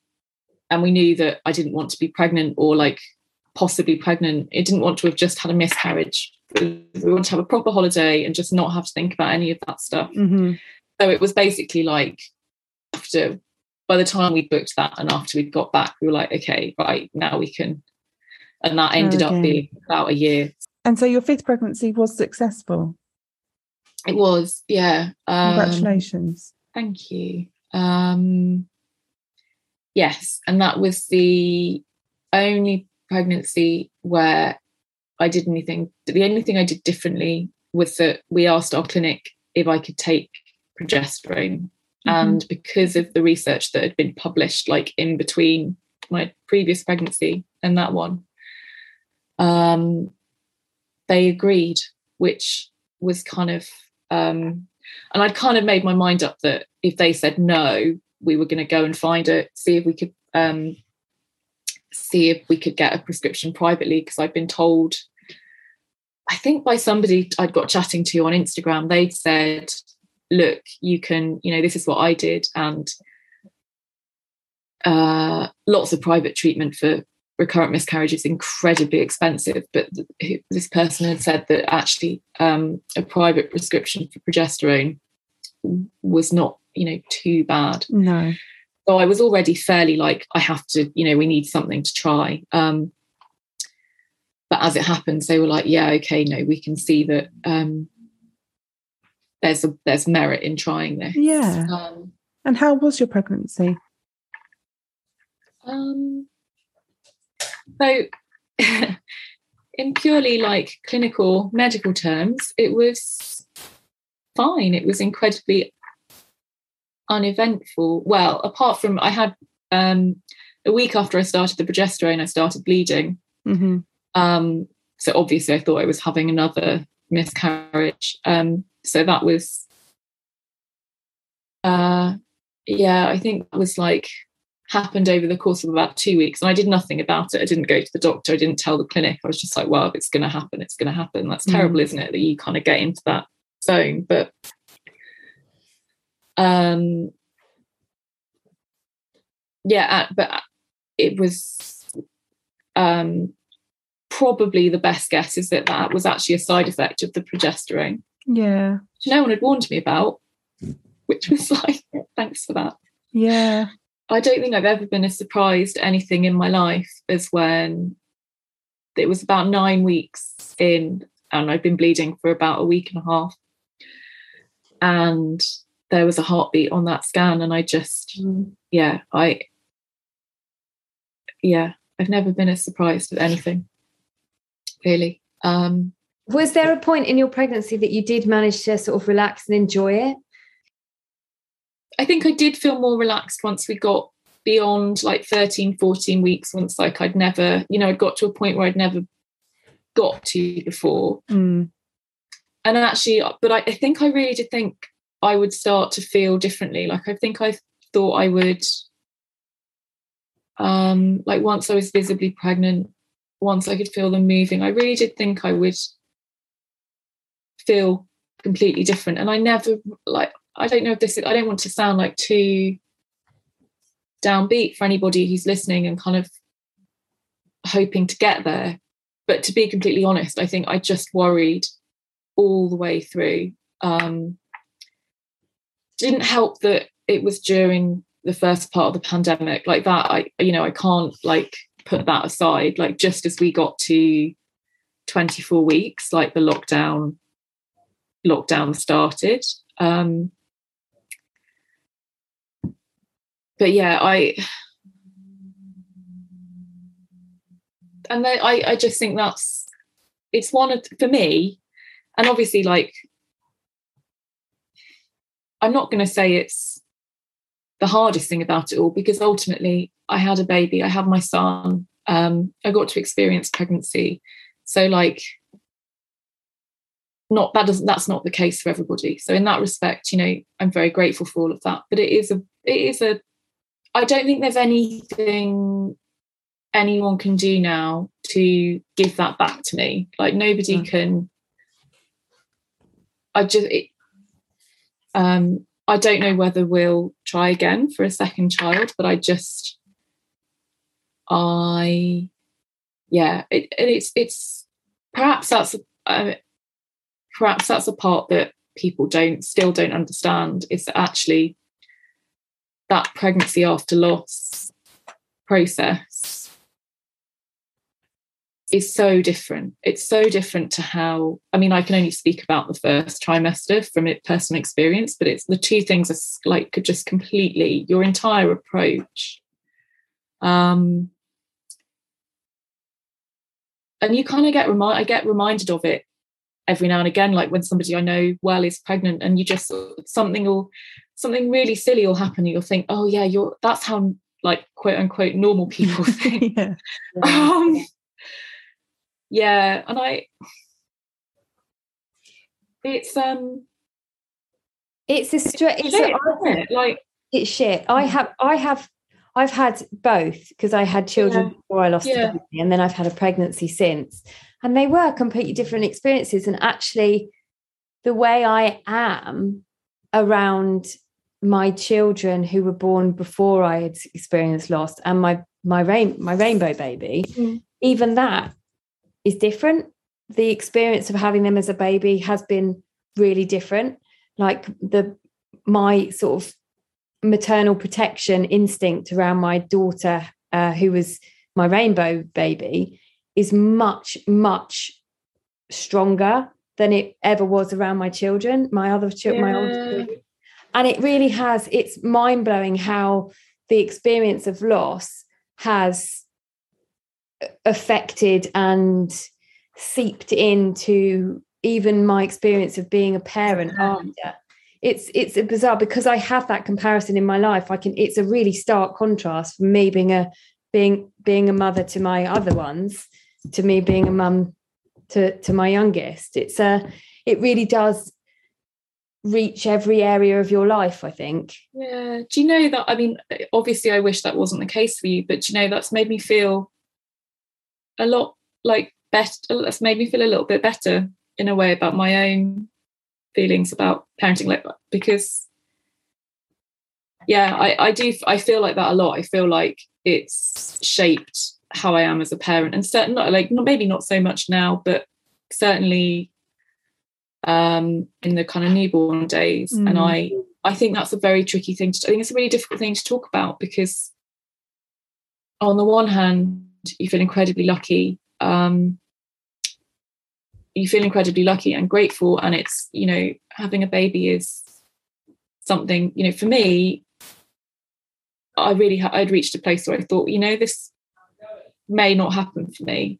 and we knew that I didn't want to be pregnant or like possibly pregnant. It didn't want to have just had a miscarriage. We want to have a proper holiday and just not have to think about any of that stuff. hmm So it was basically like after by the time we booked that and after we got back, we were like, okay, right, now we can. And that ended up being about a year. And so your fifth pregnancy was successful. It was, yeah. Um, Congratulations. Thank you. Um, yes, and that was the only pregnancy where I did anything. The only thing I did differently was that we asked our clinic if I could take progesterone, and because of the research that had been published, like in between my previous pregnancy and that one, um, they agreed, which was kind of um, and I'd kind of made my mind up that if they said no, we were going to go and find it, see if we could um, see if we could get a prescription privately because I've been told, I think by somebody I'd got chatting to on Instagram, they'd said, look, you can, you know, this is what I did, and uh, lots of private treatment for recurrent miscarriage is incredibly expensive. But th- this person had said that actually um, a private prescription for progesterone was not, you know, too bad. No. So I was already fairly like, I have to, you know, we need something to try. Um, but as it happens, they were like, yeah, okay, no, we can see that um, there's a there's merit in trying this. Yeah. Um, And how was your pregnancy? Um, so, in purely like clinical medical terms, it was fine. It was incredibly uneventful. Well, apart from I had um, a week after I started the progesterone, I started bleeding. hmm Um, so obviously, I thought I was having another miscarriage. Um, so that was, uh, yeah, I think that was like happened over the course of about two weeks, and I did nothing about it. I didn't go to the doctor. I didn't tell the clinic. I was just like, well, if it's going to happen, it's going to happen. That's Mm. terrible, isn't it? That you kind of get into that zone, but. Um, yeah, uh, but it was um, probably the best guess is that that was actually a side effect of the progesterone, Yeah. which no one had warned me about, which was like, thanks for that. Yeah. I don't think I've ever been as surprised anything in my life as when it was about nine weeks in, and I'd been bleeding for about a week and a half. And there was a heartbeat on that scan, and I just, yeah, I, yeah, I've never been as surprised at anything, really. Um, Was there a point in your pregnancy that you did manage to sort of relax and enjoy it? I think I did feel more relaxed once we got beyond like 13, 14 weeks. Once like I'd never, you know, I'd got to a point where I'd never got to before. Mm. And actually, but I, I think I really did think I would start to feel differently. Like I think I thought I would um like once I was visibly pregnant, once I could feel them moving, I really did think I would feel completely different. And I never like I don't know if this is, I don't want to sound like too downbeat for anybody who's listening and kind of hoping to get there. But to be completely honest, I think I just worried all the way through. Um, didn't help that it was during the first part of the pandemic. Like that i you know i can't like put that aside. Like just as we got to 24 weeks like the lockdown lockdown started. Um but yeah i and then i i just think that's it's one of for me and obviously like i'm not going to say it's the hardest thing about it all because ultimately I had a baby, I had my son, um, I got to experience pregnancy. So like not that doesn't that's not the case for everybody. So in that respect, you know, I'm very grateful for all of that. But it is a it is a I don't think there's anything anyone can do now to give that back to me. Like nobody mm. can I just it, um I don't know whether we'll try again for a second child, but I just, I, yeah, it, it's it's perhaps that's uh, perhaps that's a part that people don't still don't understand is that actually that pregnancy after loss process is so different. It's so different to how, I mean, I can only speak about the first trimester from it personal experience, but it's the two things are like could just completely your entire approach. Um, and you kind of get remind I get reminded of it every now and again, like when somebody I know well is pregnant and you just something will something really silly will happen, and you'll think, oh yeah, you're that's how like quote unquote normal people think. yeah. Um, yeah and i it's um it's a straight it's, shit, a, it? like it's shit i have i have i've had both because i had children yeah. before i lost yeah. baby and then i've had a pregnancy since and they were completely different experiences and actually the way i am around my children who were born before i had experienced loss and my my rain my rainbow baby mm. even that is different. The experience of having them as a baby has been really different. Like the my sort of maternal protection instinct around my daughter, uh, who was my rainbow baby, is much, much stronger than it ever was around my children, my other children, yeah. my older children. And it really has, it's mind blowing how the experience of loss has affected and seeped into even my experience of being a parent after. It's it's bizarre because i have that comparison in my life. I can it's a really stark contrast from me being a being being a mother to my other ones to me being a mum to to my youngest. It's a it really does reach every area of your life i think. Yeah. Do you know that i mean obviously i wish that wasn't the case for you but you know that's made me feel a lot like best that's made me feel a little bit better in a way about my own feelings about parenting like because yeah I, I do i feel like that a lot i feel like it's shaped how i am as a parent and certain like not maybe not so much now but certainly um in the kind of newborn days mm. and i i think that's a very tricky thing to i think it's a really difficult thing to talk about because on the one hand you feel incredibly lucky um, you feel incredibly lucky and grateful and it's you know having a baby is something you know for me i really i'd reached a place where i thought you know this may not happen for me.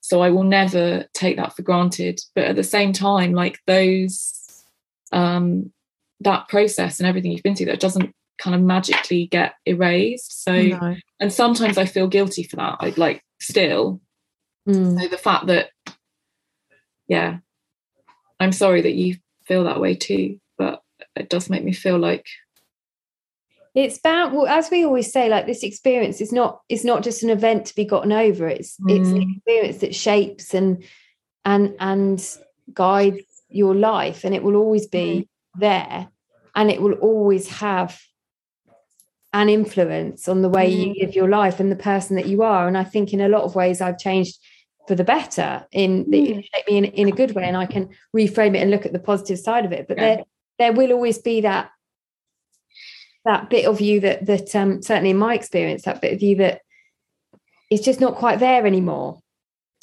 So i will never take that for granted. But at the same time like those um that process and everything you've been through that doesn't kind of magically get erased so No. and sometimes i feel guilty for that i like still Mm. so the fact that yeah i'm sorry that you feel that way too but it does make me feel like It's about well, as we always say, like this experience is not is not just an event to be gotten over. It's it's an Mm. experience that shapes and and and guides your life, and it will always be there, and it will always have an influence on the way you live your life and the person that you are. And I think in a lot of ways, I've changed for the better in shaped me in, in a good way, and I can reframe it and look at the positive side of it. But Yeah. there there will always be that that bit of you that that um certainly in my experience that bit of you that is just not quite there anymore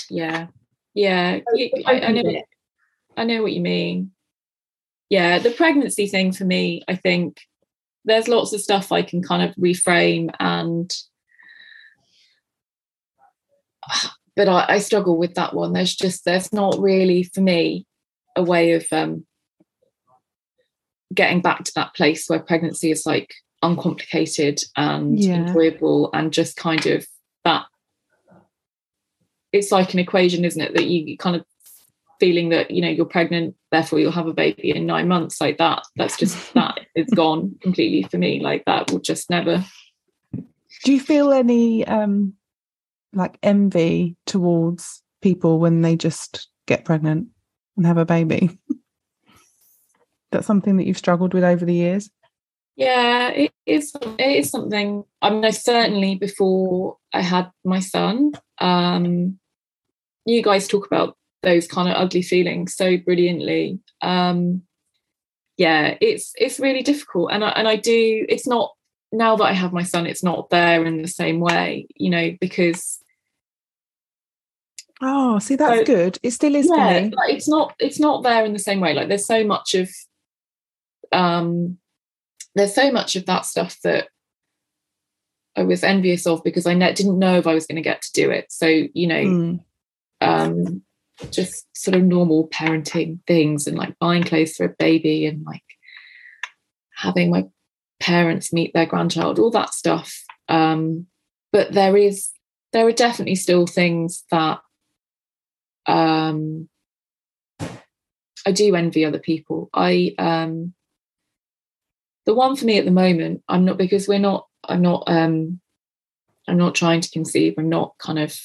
yeah yeah I, I know I know what you mean. Yeah, the pregnancy thing for me, I think there's lots of stuff I can kind of reframe and but I, I struggle with that one. There's just there's not really for me a way of um getting back to that place where pregnancy is like uncomplicated and Yeah. enjoyable and just kind of that it's like an equation, isn't it? That you kind of feeling that you know you're pregnant therefore you'll have a baby in nine months like that that's just that is gone completely for me like that will just never Do you feel any um like envy towards people when they just get pregnant and have a baby? That's something that you've struggled with over the years. yeah it is it is something i mean i certainly before i had my son um you guys talk about those kind of ugly feelings so brilliantly. Um yeah it's it's really difficult. And I, and I do it's not now that i have my son it's not there in the same way you know because Oh, see, that's So- good. It still is yeah like, it's not it's not there in the same way. Like there's so much of um there's so much of that stuff that i was envious of because i ne- didn't know if i was going to get to do it. So you know Mm. um just sort of normal parenting things and like buying clothes for a baby and like having my parents meet their grandchild all that stuff um but there is there are definitely still things that um I do envy other people. I um the one for me at the moment, I'm not because we're not I'm not um I'm not trying to conceive, I'm not kind of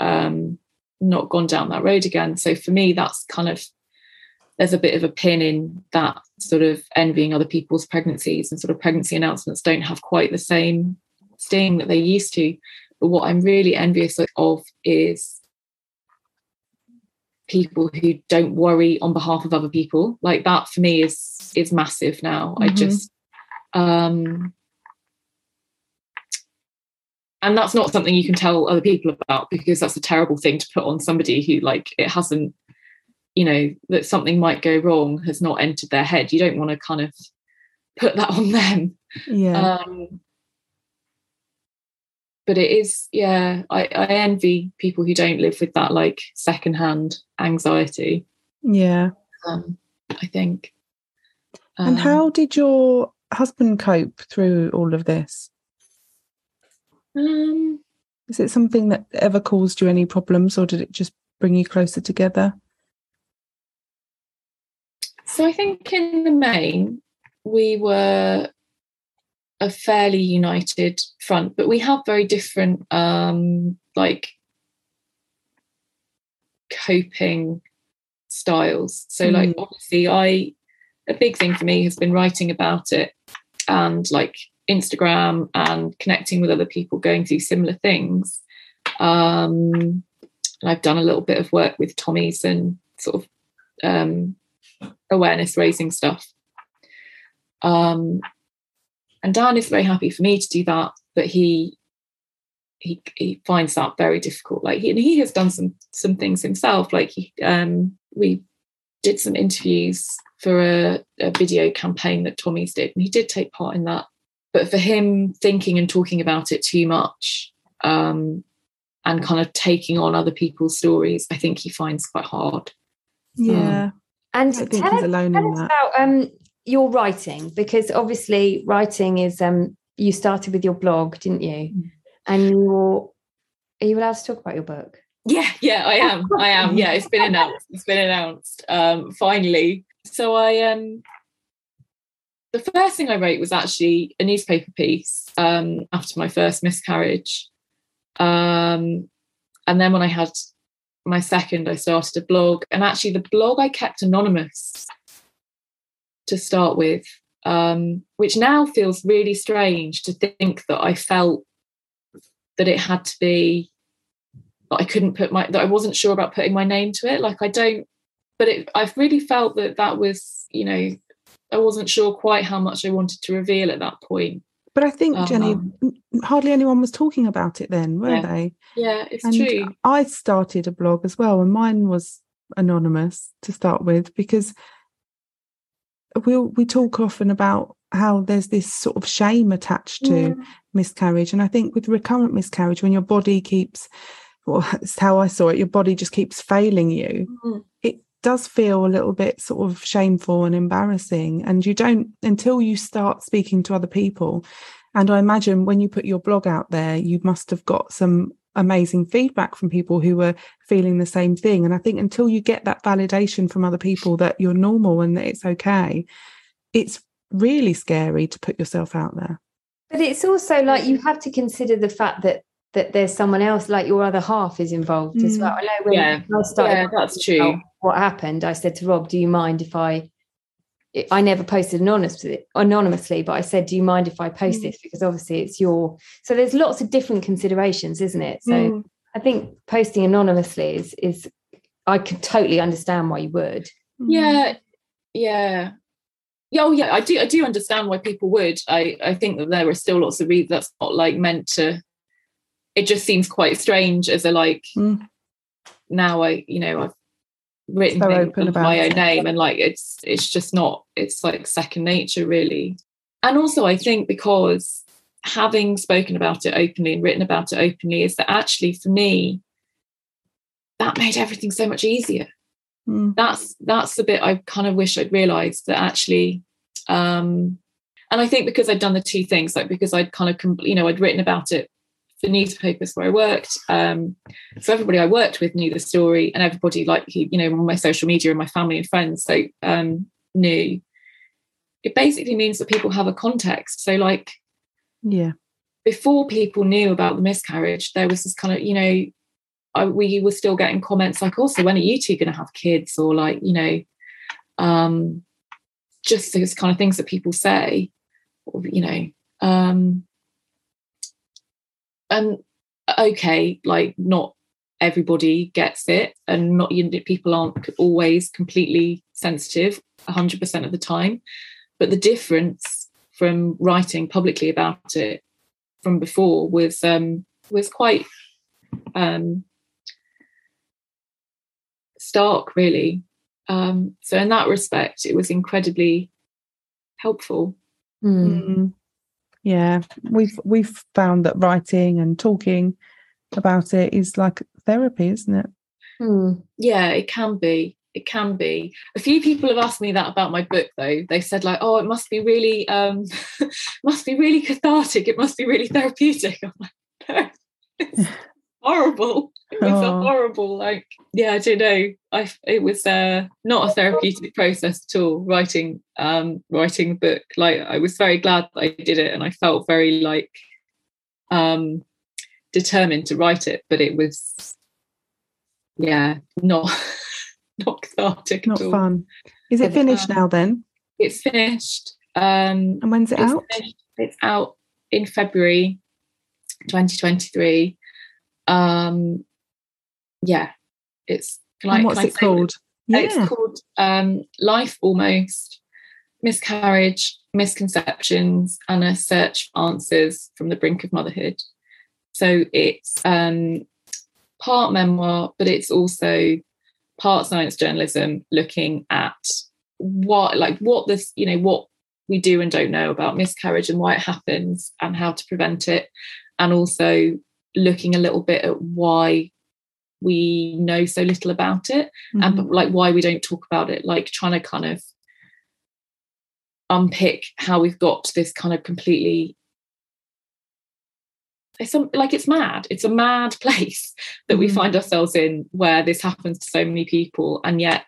um not gone down that road again. So for me that's kind of there's a bit of a pin in that sort of envying other people's pregnancies and sort of pregnancy announcements don't have quite the same sting that they used to. But what I'm really envious of is people who don't worry on behalf of other people. Like that for me is is massive now. I Mhm. just um and that's not something you can tell other people about because that's a terrible thing to put on somebody who like it hasn't you know that something might go wrong has not entered their head you don't want to kind of put that on them Yeah. um but it is yeah I, I envy people who don't live with that like secondhand anxiety yeah. um i think And Um, how did your husband cope through all of this? Um Is it something that ever caused you any problems or did it just bring you closer together? So I think in the main, we were a fairly united front, but we have very different um like coping styles. So like obviously I a big thing for me has been writing about it and like Instagram and connecting with other people going through similar things. Um and I've done a little bit of work with Tommy's and sort of um awareness raising stuff. Um, and Dan is very happy for me to do that, but he he he finds that very difficult. Like he, and he has done some some things himself. Like he um, we did some interviews for a, a video campaign that Tommy's did, and he did take part in that. But for him, thinking and talking about it too much, um, and kind of taking on other people's stories, I think he finds quite hard. Yeah. and I think tell he's us, alone tell in us that. about um your writing because obviously writing is um you started with your blog, didn't you? Mm. And you're are you allowed to talk about your book? Yeah, yeah, I am. I am. Yeah, it's been announced. It's been announced. Um, finally. So I um the first thing I wrote was actually a newspaper piece um after my first miscarriage. Um and then when I had my second, I started a blog. And actually the blog I kept anonymous to start with, um, which now feels really strange to think that I felt that it had to be that I couldn't put my that I wasn't sure about putting my name to it. Like I don't, but it I've really felt that that was you know I wasn't sure quite how much I wanted to reveal at that point. But I think Jennie, Um, hardly anyone was talking about it then, were Yeah. they? Yeah, it's And true. I started a blog as well, and mine was anonymous to start with because we we talk often about how there's this sort of shame attached to Mm. miscarriage, and I think with recurrent miscarriage, when your body keeps, well, that's how I saw it, your body just keeps failing you. Mm. It does feel a little bit sort of shameful and embarrassing, and you don't until you start speaking to other people. And I imagine when you put your blog out there, you must have got some amazing feedback from people who were feeling the same thing. And I think until you get that validation from other people that you're normal and that it's okay, it's really scary to put yourself out there. But it's also like you have to consider the fact that that there's someone else, like your other half, is involved as Mm. well. I know when Yeah. I started Yeah, that's true. what happened, I said to Rob, "Do you mind if I?" I never posted anonymously, anonymously, but I said, "Do you mind if I post Mm. this?" Because obviously it's your. So there's lots of different considerations, isn't it? So Mm. I think posting anonymously is is. I can totally understand why you would. Yeah, yeah. Yeah, oh yeah, I do I do understand why people would. I, I think that there are still lots of reasons that's not like meant to it just seems quite strange as a like Mm. now I, you know, I've written So open under my own it. name and like it's it's just not it's like second nature really. And also I think because having spoken about it openly and written about it openly is that actually for me that made everything so much easier Mm. that's that's the bit I kind of wish I'd realised that actually um and I think because I'd done the two things like because I'd kind of you know I'd written about it for newspapers where I worked um so everybody I worked with knew the story and everybody like you know on my social media and my family and friends so um knew it basically means that people have a context so like Yeah. before people knew about the miscarriage, there was this kind of, you know, I, we were still getting comments like, also, when are you two going to have kids? Or like, you know, um, just those kind of things that people say, or, you know, um, and okay, like not everybody gets it, and not you know, people aren't always completely sensitive 100% of the time. But the difference from writing publicly about it from before was um, was quite um, stark, really. Um, so in that respect, it was incredibly helpful. Mm. Yeah, we've we've found that writing and talking about it is like therapy, isn't it? Hmm. Yeah, it can be. It can be. A few people have asked me that about my book, though. They said like, "Oh, it must be really, um, must be really cathartic. It must be really therapeutic." I'm like, "No, horrible. It was a Oh. horrible, like, yeah, I don't know. I it was uh, not a therapeutic process at all. Writing, um, writing the book. Like, I was very glad that I did it, and I felt very like, um, determined to write it. But it was, yeah, not not cathartic Not fun. Is it finished um, now then? It's finished. Um, And when's it it's out? finished. It's out in February 2023. Um, yeah, it's. I, what's it called? Uh, It's called um, Life Almost Miscarriage, Misconceptions, and a Search for Answers from the Brink of Motherhood. So it's um, part memoir, but it's also part science journalism looking at what, like, what this, you know, what we do and don't know about miscarriage and why it happens and how to prevent it. And also looking a little bit at why we know so little about it and Mhm. like why we don't talk about it like trying to kind of unpick how we've got this kind of completely it's some, like it's mad it's a mad place that we Mhm. find ourselves in where this happens to so many people and yet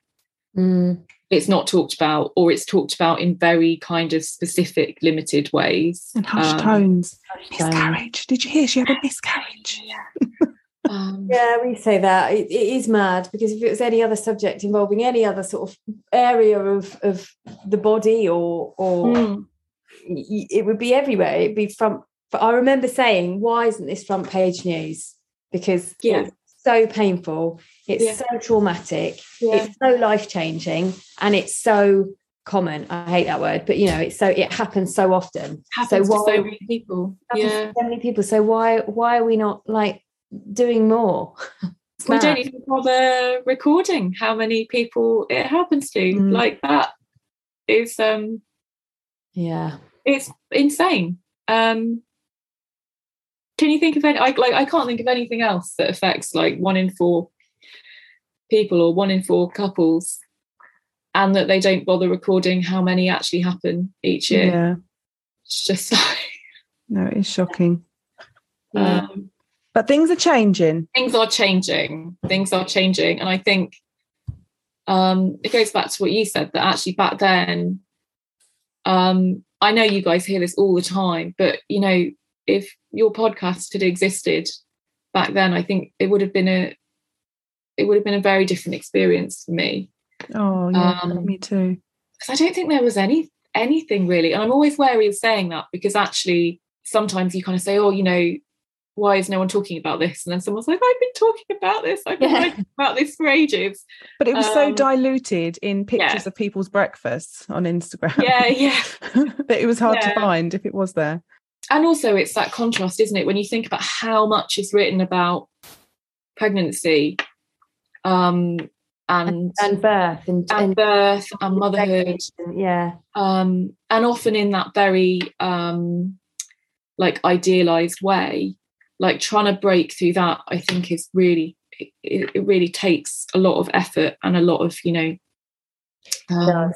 Mm. It's not talked about or it's talked about in very kind of specific limited ways And hushed Um, tones. Miscarriage. Did you hear she had a miscarriage? um, Yeah, we say that. It, it is mad because if it was any other subject involving any other sort of area of, of the body or or mm, it would be everywhere. It'd be front. But I remember saying, "Why isn't this front page news?" Because Yeah. So painful, it's Yeah. so traumatic, Yeah. it's so life changing, and it's so common. I hate that word, but you know, it's so it happens so often. happens so to why so many people yeah so many people? So why why are we not like doing more? We mad. don't even bother recording how many people it happens to Mm. like that is um Yeah. it's insane um can you think of any I, like i can't think of anything else that affects like one in four people or one in four couples and that they don't bother recording how many actually happen each year Yeah. it's just like No, it is shocking. Yeah. um, But things are changing. things are changing things are changing and i think um it goes back to what you said that actually back then um i know you guys hear this all the time but you know if your podcast had existed back then i think it would have been a it would have been a very different experience for me Oh, yeah. Um, me too. because I don't think there was any anything really, and I'm always wary of saying that because actually sometimes you kind of say, oh, you know, why is no one talking about this? And then someone's like, I've been talking about this, I've been Yeah. about this for ages. But it was so um, diluted in pictures yeah. of people's breakfasts on Instagram. Yeah, yeah. that it was hard Yeah. to find if it was there. And also it's that contrast, isn't it? When you think about how much is written about pregnancy, um, and And birth and, and birth and motherhood Yeah. um, and often in that very um, like idealized way like trying to break through that i think is really it, it really takes a lot of effort and a lot of you know um,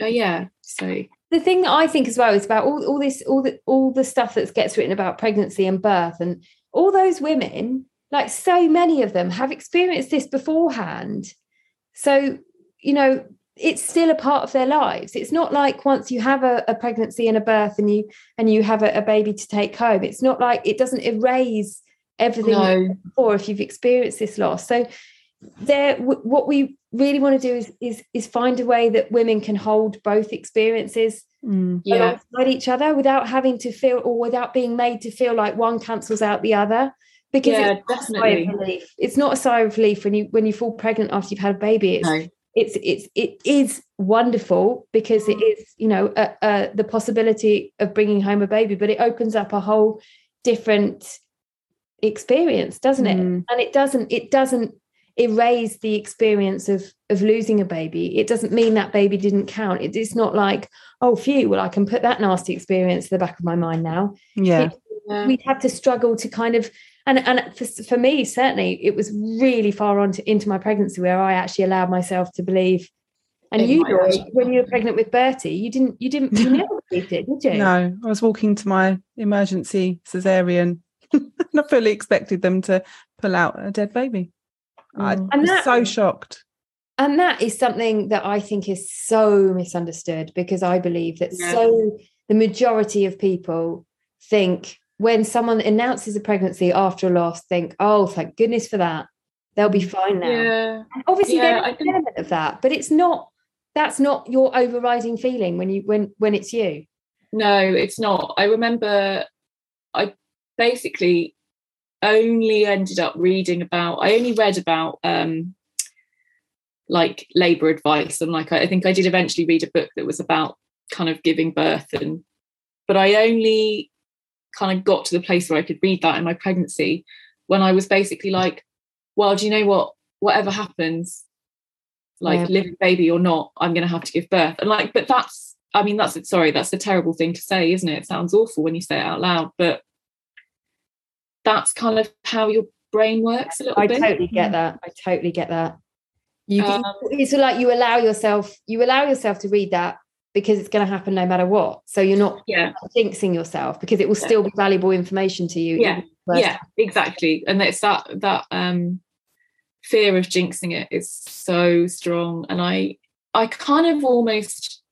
uh, yeah so the thing that I think as well is about all, all this, all the all the stuff that gets written about pregnancy and birth, and all those women, like so many of them, have experienced this beforehand. So you know, it's still a part of their lives. It's not like once you have a, a pregnancy and a birth, and you and you have a, a baby to take home. It's not like it doesn't erase everything no before if you've experienced this loss. So there w- what we really want to do is is is find a way that women can hold both experiences Mm. yeah alongside each other without having to feel or without being made to feel like one cancels out the other because Yeah, it's not a sigh of definitely. relief. It's not a sigh of relief when you when you fall pregnant after you've had a baby. It's no it's it's it is wonderful because it is you know uh, uh, the possibility of bringing home a baby, but it opens up a whole different experience, doesn't it? Mm. And it doesn't it doesn't erase the experience of of losing a baby. It doesn't mean that baby didn't count. It, it's not like oh phew, well I can put that nasty experience to the back of my mind now Yeah. yeah. we'd have to struggle to kind of and and for, for me certainly it was really far on to, into my pregnancy where I actually allowed myself to believe and It you might when you were pregnant with Bertie you didn't you didn't you never believed it did you No, I was walking to my emergency cesarean and I fully expected them to pull out a dead baby. I Mm. And was that- so shocked. and that is something that I think is so misunderstood because I believe that Yeah. so the majority of people think when someone announces a pregnancy after a loss think oh thank goodness for that they'll be fine now yeah And obviously Yeah, there I think- an element of that but it's not that's not your overriding feeling when you when when it's you No, it's not. I remember I basically only ended up reading about I only read about um like labor advice and like I, think I did eventually read a book that was about kind of giving birth and but I only kind of got to the place where I could read that in my pregnancy when I was basically like, well, do you know what? Whatever happens, like Yeah. living baby or not, I'm gonna have to give birth. And like, but that's I mean, that's sorry, that's a terrible thing to say, isn't it? It sounds awful when you say it out loud, but that's kind of how your brain works a little i bit. I totally get that i totally get that you Um, it's like you allow yourself you allow yourself to read that because it's going to happen no matter what. So you're not yeah jinxing yourself because it will Yeah. still be valuable information to you. Yeah. even if it's worst yeah exactly and it's that that um fear of jinxing it is so strong and i i kind of almost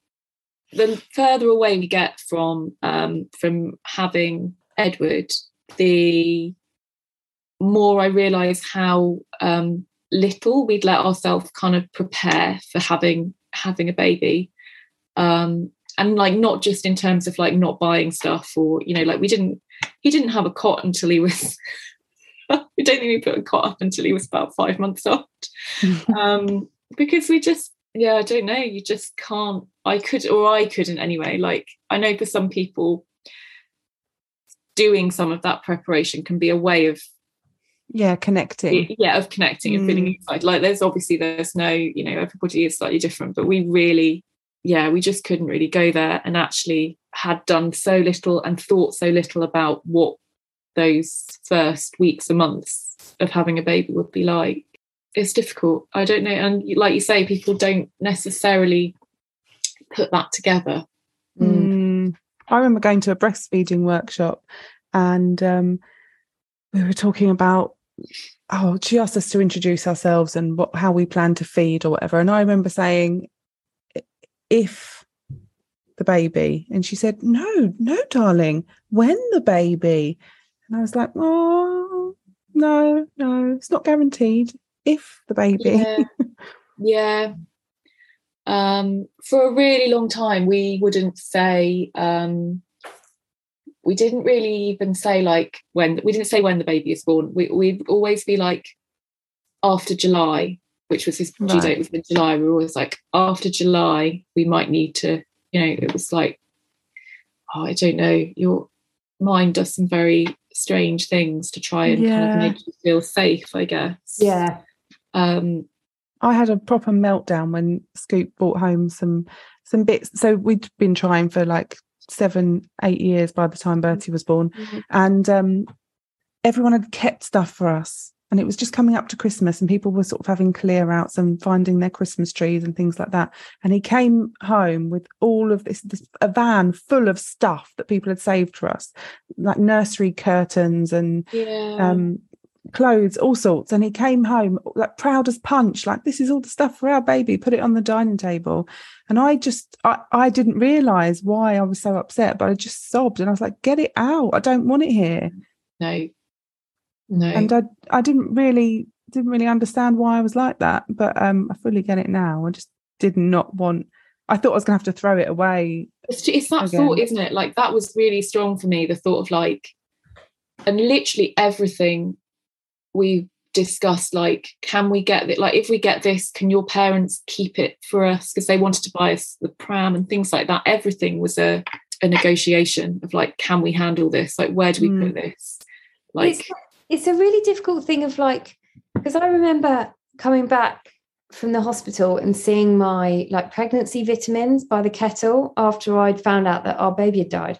the further away we get from um from having edward the more i realize how um little we'd let ourselves kind of prepare for having having a baby. Um and like not just in terms of like not buying stuff or you know like we didn't he didn't have a cot until he was we don't think we put a cot up until he was about five months old. Um because we just yeah i don't know you just can't i could or i couldn't anyway like i know for some people doing some of that preparation can be a way of yeah connecting. yeah of connecting and feeling Mm. excited like there's obviously there's no you know everybody is slightly different but we really yeah we just couldn't really go there and actually had done so little and thought so little about what those first weeks and months of having a baby would be like. It's difficult. I don't know and like you say people don't necessarily put that together. Mm. I remember going to a breastfeeding workshop and um, we were talking about oh she asked us to introduce ourselves and what how we plan to feed or whatever. And I remember saying if the baby and she said no no darling when the baby. And I was like oh no no it's not guaranteed. If the baby. Yeah. Yeah um for a really long time we wouldn't say um we didn't really even say like when we didn't say when the baby is born we, we'd always be like after july which was his due Right. date was in july we were always like after july we might need to you know it was like oh i don't know your mind does some very strange things to try and kind of make you feel safe i guess Yeah. um I had a proper meltdown when Scoop brought home some some bits. So we'd been trying for like seven, eight years by the time Bertie was born, and um, everyone had kept stuff for us. And it was just coming up to Christmas, and people were sort of having clear outs and finding their Christmas trees and things like that. And he came home with all of this, this a van full of stuff that people had saved for us, like nursery curtains and yeah um clothes all sorts. And he came home like proud as punch like this is all the stuff for our baby. Put it on the dining table. And i just i, I didn't realize why i was so upset but i just sobbed and i was like get it out. I don't want it here. No. No. And i i didn't really didn't really understand why i was like that but um i fully get it now. I just did not want i thought i was gonna have to throw it away it's, it's that again. thought isn't it? Like that was really strong for me the thought of like and literally everything we discussed like can we get it like if we get this can your parents keep it for us because they wanted to buy us the pram and things like that everything was a, a negotiation of like can we handle this like where do we Mm. put this like it's, it's a really difficult thing of like because I remember coming back from the hospital and seeing my like pregnancy vitamins by the kettle after I'd found out that our baby had died.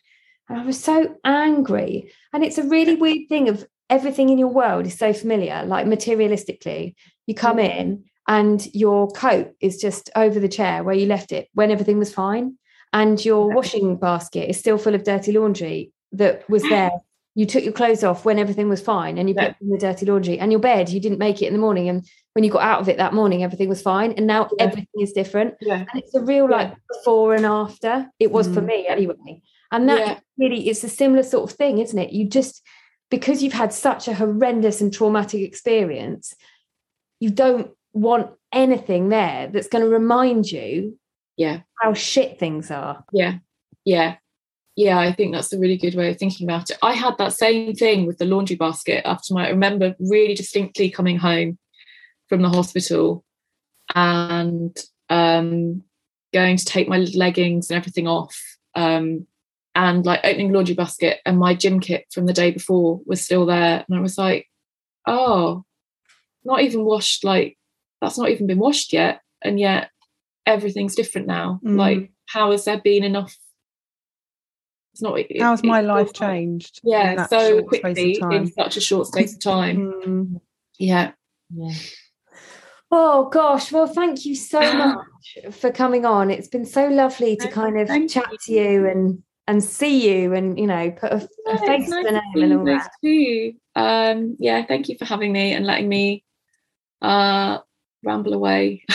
And I was so angry. And it's a really weird thing of everything in your world is so familiar, like materialistically. You come in and your coat is just over the chair where you left it when everything was fine. And your washing basket is still full of dirty laundry that was there you took your clothes off when everything was fine and you put in the dirty laundry and your bed you didn't make it in the morning and when you got out of it that morning everything was fine and now Yeah. everything is different yeah and it's a real Yeah. like before and after it was for Mm. me anyway and that really it's a similar sort of thing isn't it you just because you've had such a horrendous and traumatic experience you don't want anything there that's going to remind you yeah how shit things are Yeah, yeah, yeah. I think that's a really good way of thinking about it. I had that same thing with the laundry basket after my. I remember really distinctly coming home from the hospital and um, going to take my leggings and everything off, um, and like opening the laundry basket, and my gym kit from the day before was still there, and I was like, oh, not even washed. Like that's not even been washed yet, and yet everything's different now. Mm. Like, how has there been enough? It's not. it- how's it my feels life changed Yeah, so short space of quickly in such a short space of time. Mm. Yeah, yeah Oh gosh, well, thank you so much for coming on. It's been so lovely to kind of thank chat you. to you and and see you and you know put a, a Yeah, face it's to the name see and all both that. too. Um, yeah, thank you for having me and letting me uh, ramble away.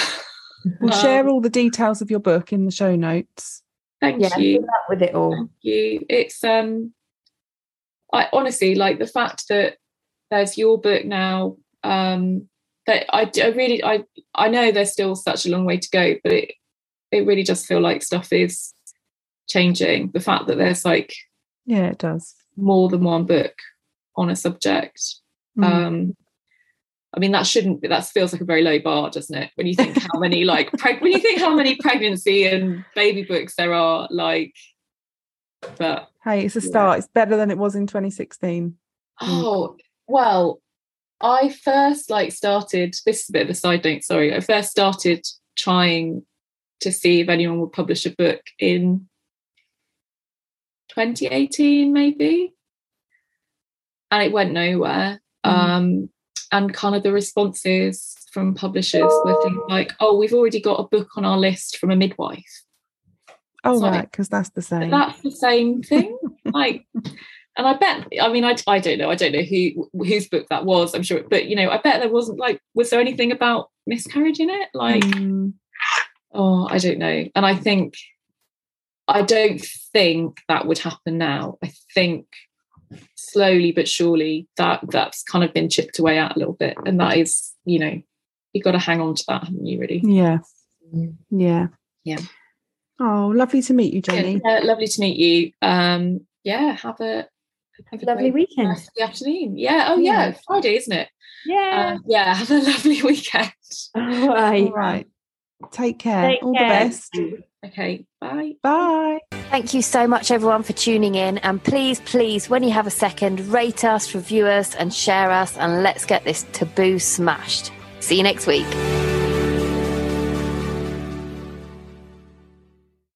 We'll Um, share all the details of your book in the show notes. Thank Yeah, you. good luck with it all. Thank you. It's um I honestly like the fact that there's your book now. Um that I really I I know there's still such a long way to go, but it it really does feel like stuff is changing. The fact that there's like Yeah, it does. more than one book on a subject. Mm. Um I mean that shouldn't be that feels like a very low bar, doesn't it? When you think how many like preg- when you think how many pregnancy and baby books there are, like but hey, it's a yeah. start. It's better than it was in 2016. Oh, well, I first like started this is a bit of a side note, sorry. I first started trying to see if anyone would publish a book in 2018, maybe. And it went nowhere. Mm. Um, and kind of the responses from publishers were things like, oh, we've already got a book on our list from a midwife. Oh, Sorry. right, because that's the same. that's the same thing. like, and I bet, I mean, I, I don't know, I don't know who whose book that was. I'm sure, but you know, I bet there wasn't like, was there anything about miscarriage in it? Like, Mm, oh, I don't know. And I think, I don't think that would happen now. I think slowly but surely that that's kind of been chipped away at a little bit, and that is, you know, you've got to hang on to that, haven't you? Really. yeah. Yeah. Yeah. Oh, lovely to meet you, Jennie. Yeah, lovely to meet you. Um, yeah, have a have a Lovely weekend. rest the afternoon. Yeah. Oh yeah, Yeah. Friday, isn't it? Yeah. Um, yeah. Have a lovely weekend. all right. All right. Take care. Take All care. the best. Okay. Bye. Bye. Thank you so much, everyone, for tuning in. And please, please, when you have a second, rate us, review us, and share us. And let's get this taboo smashed. See you next week.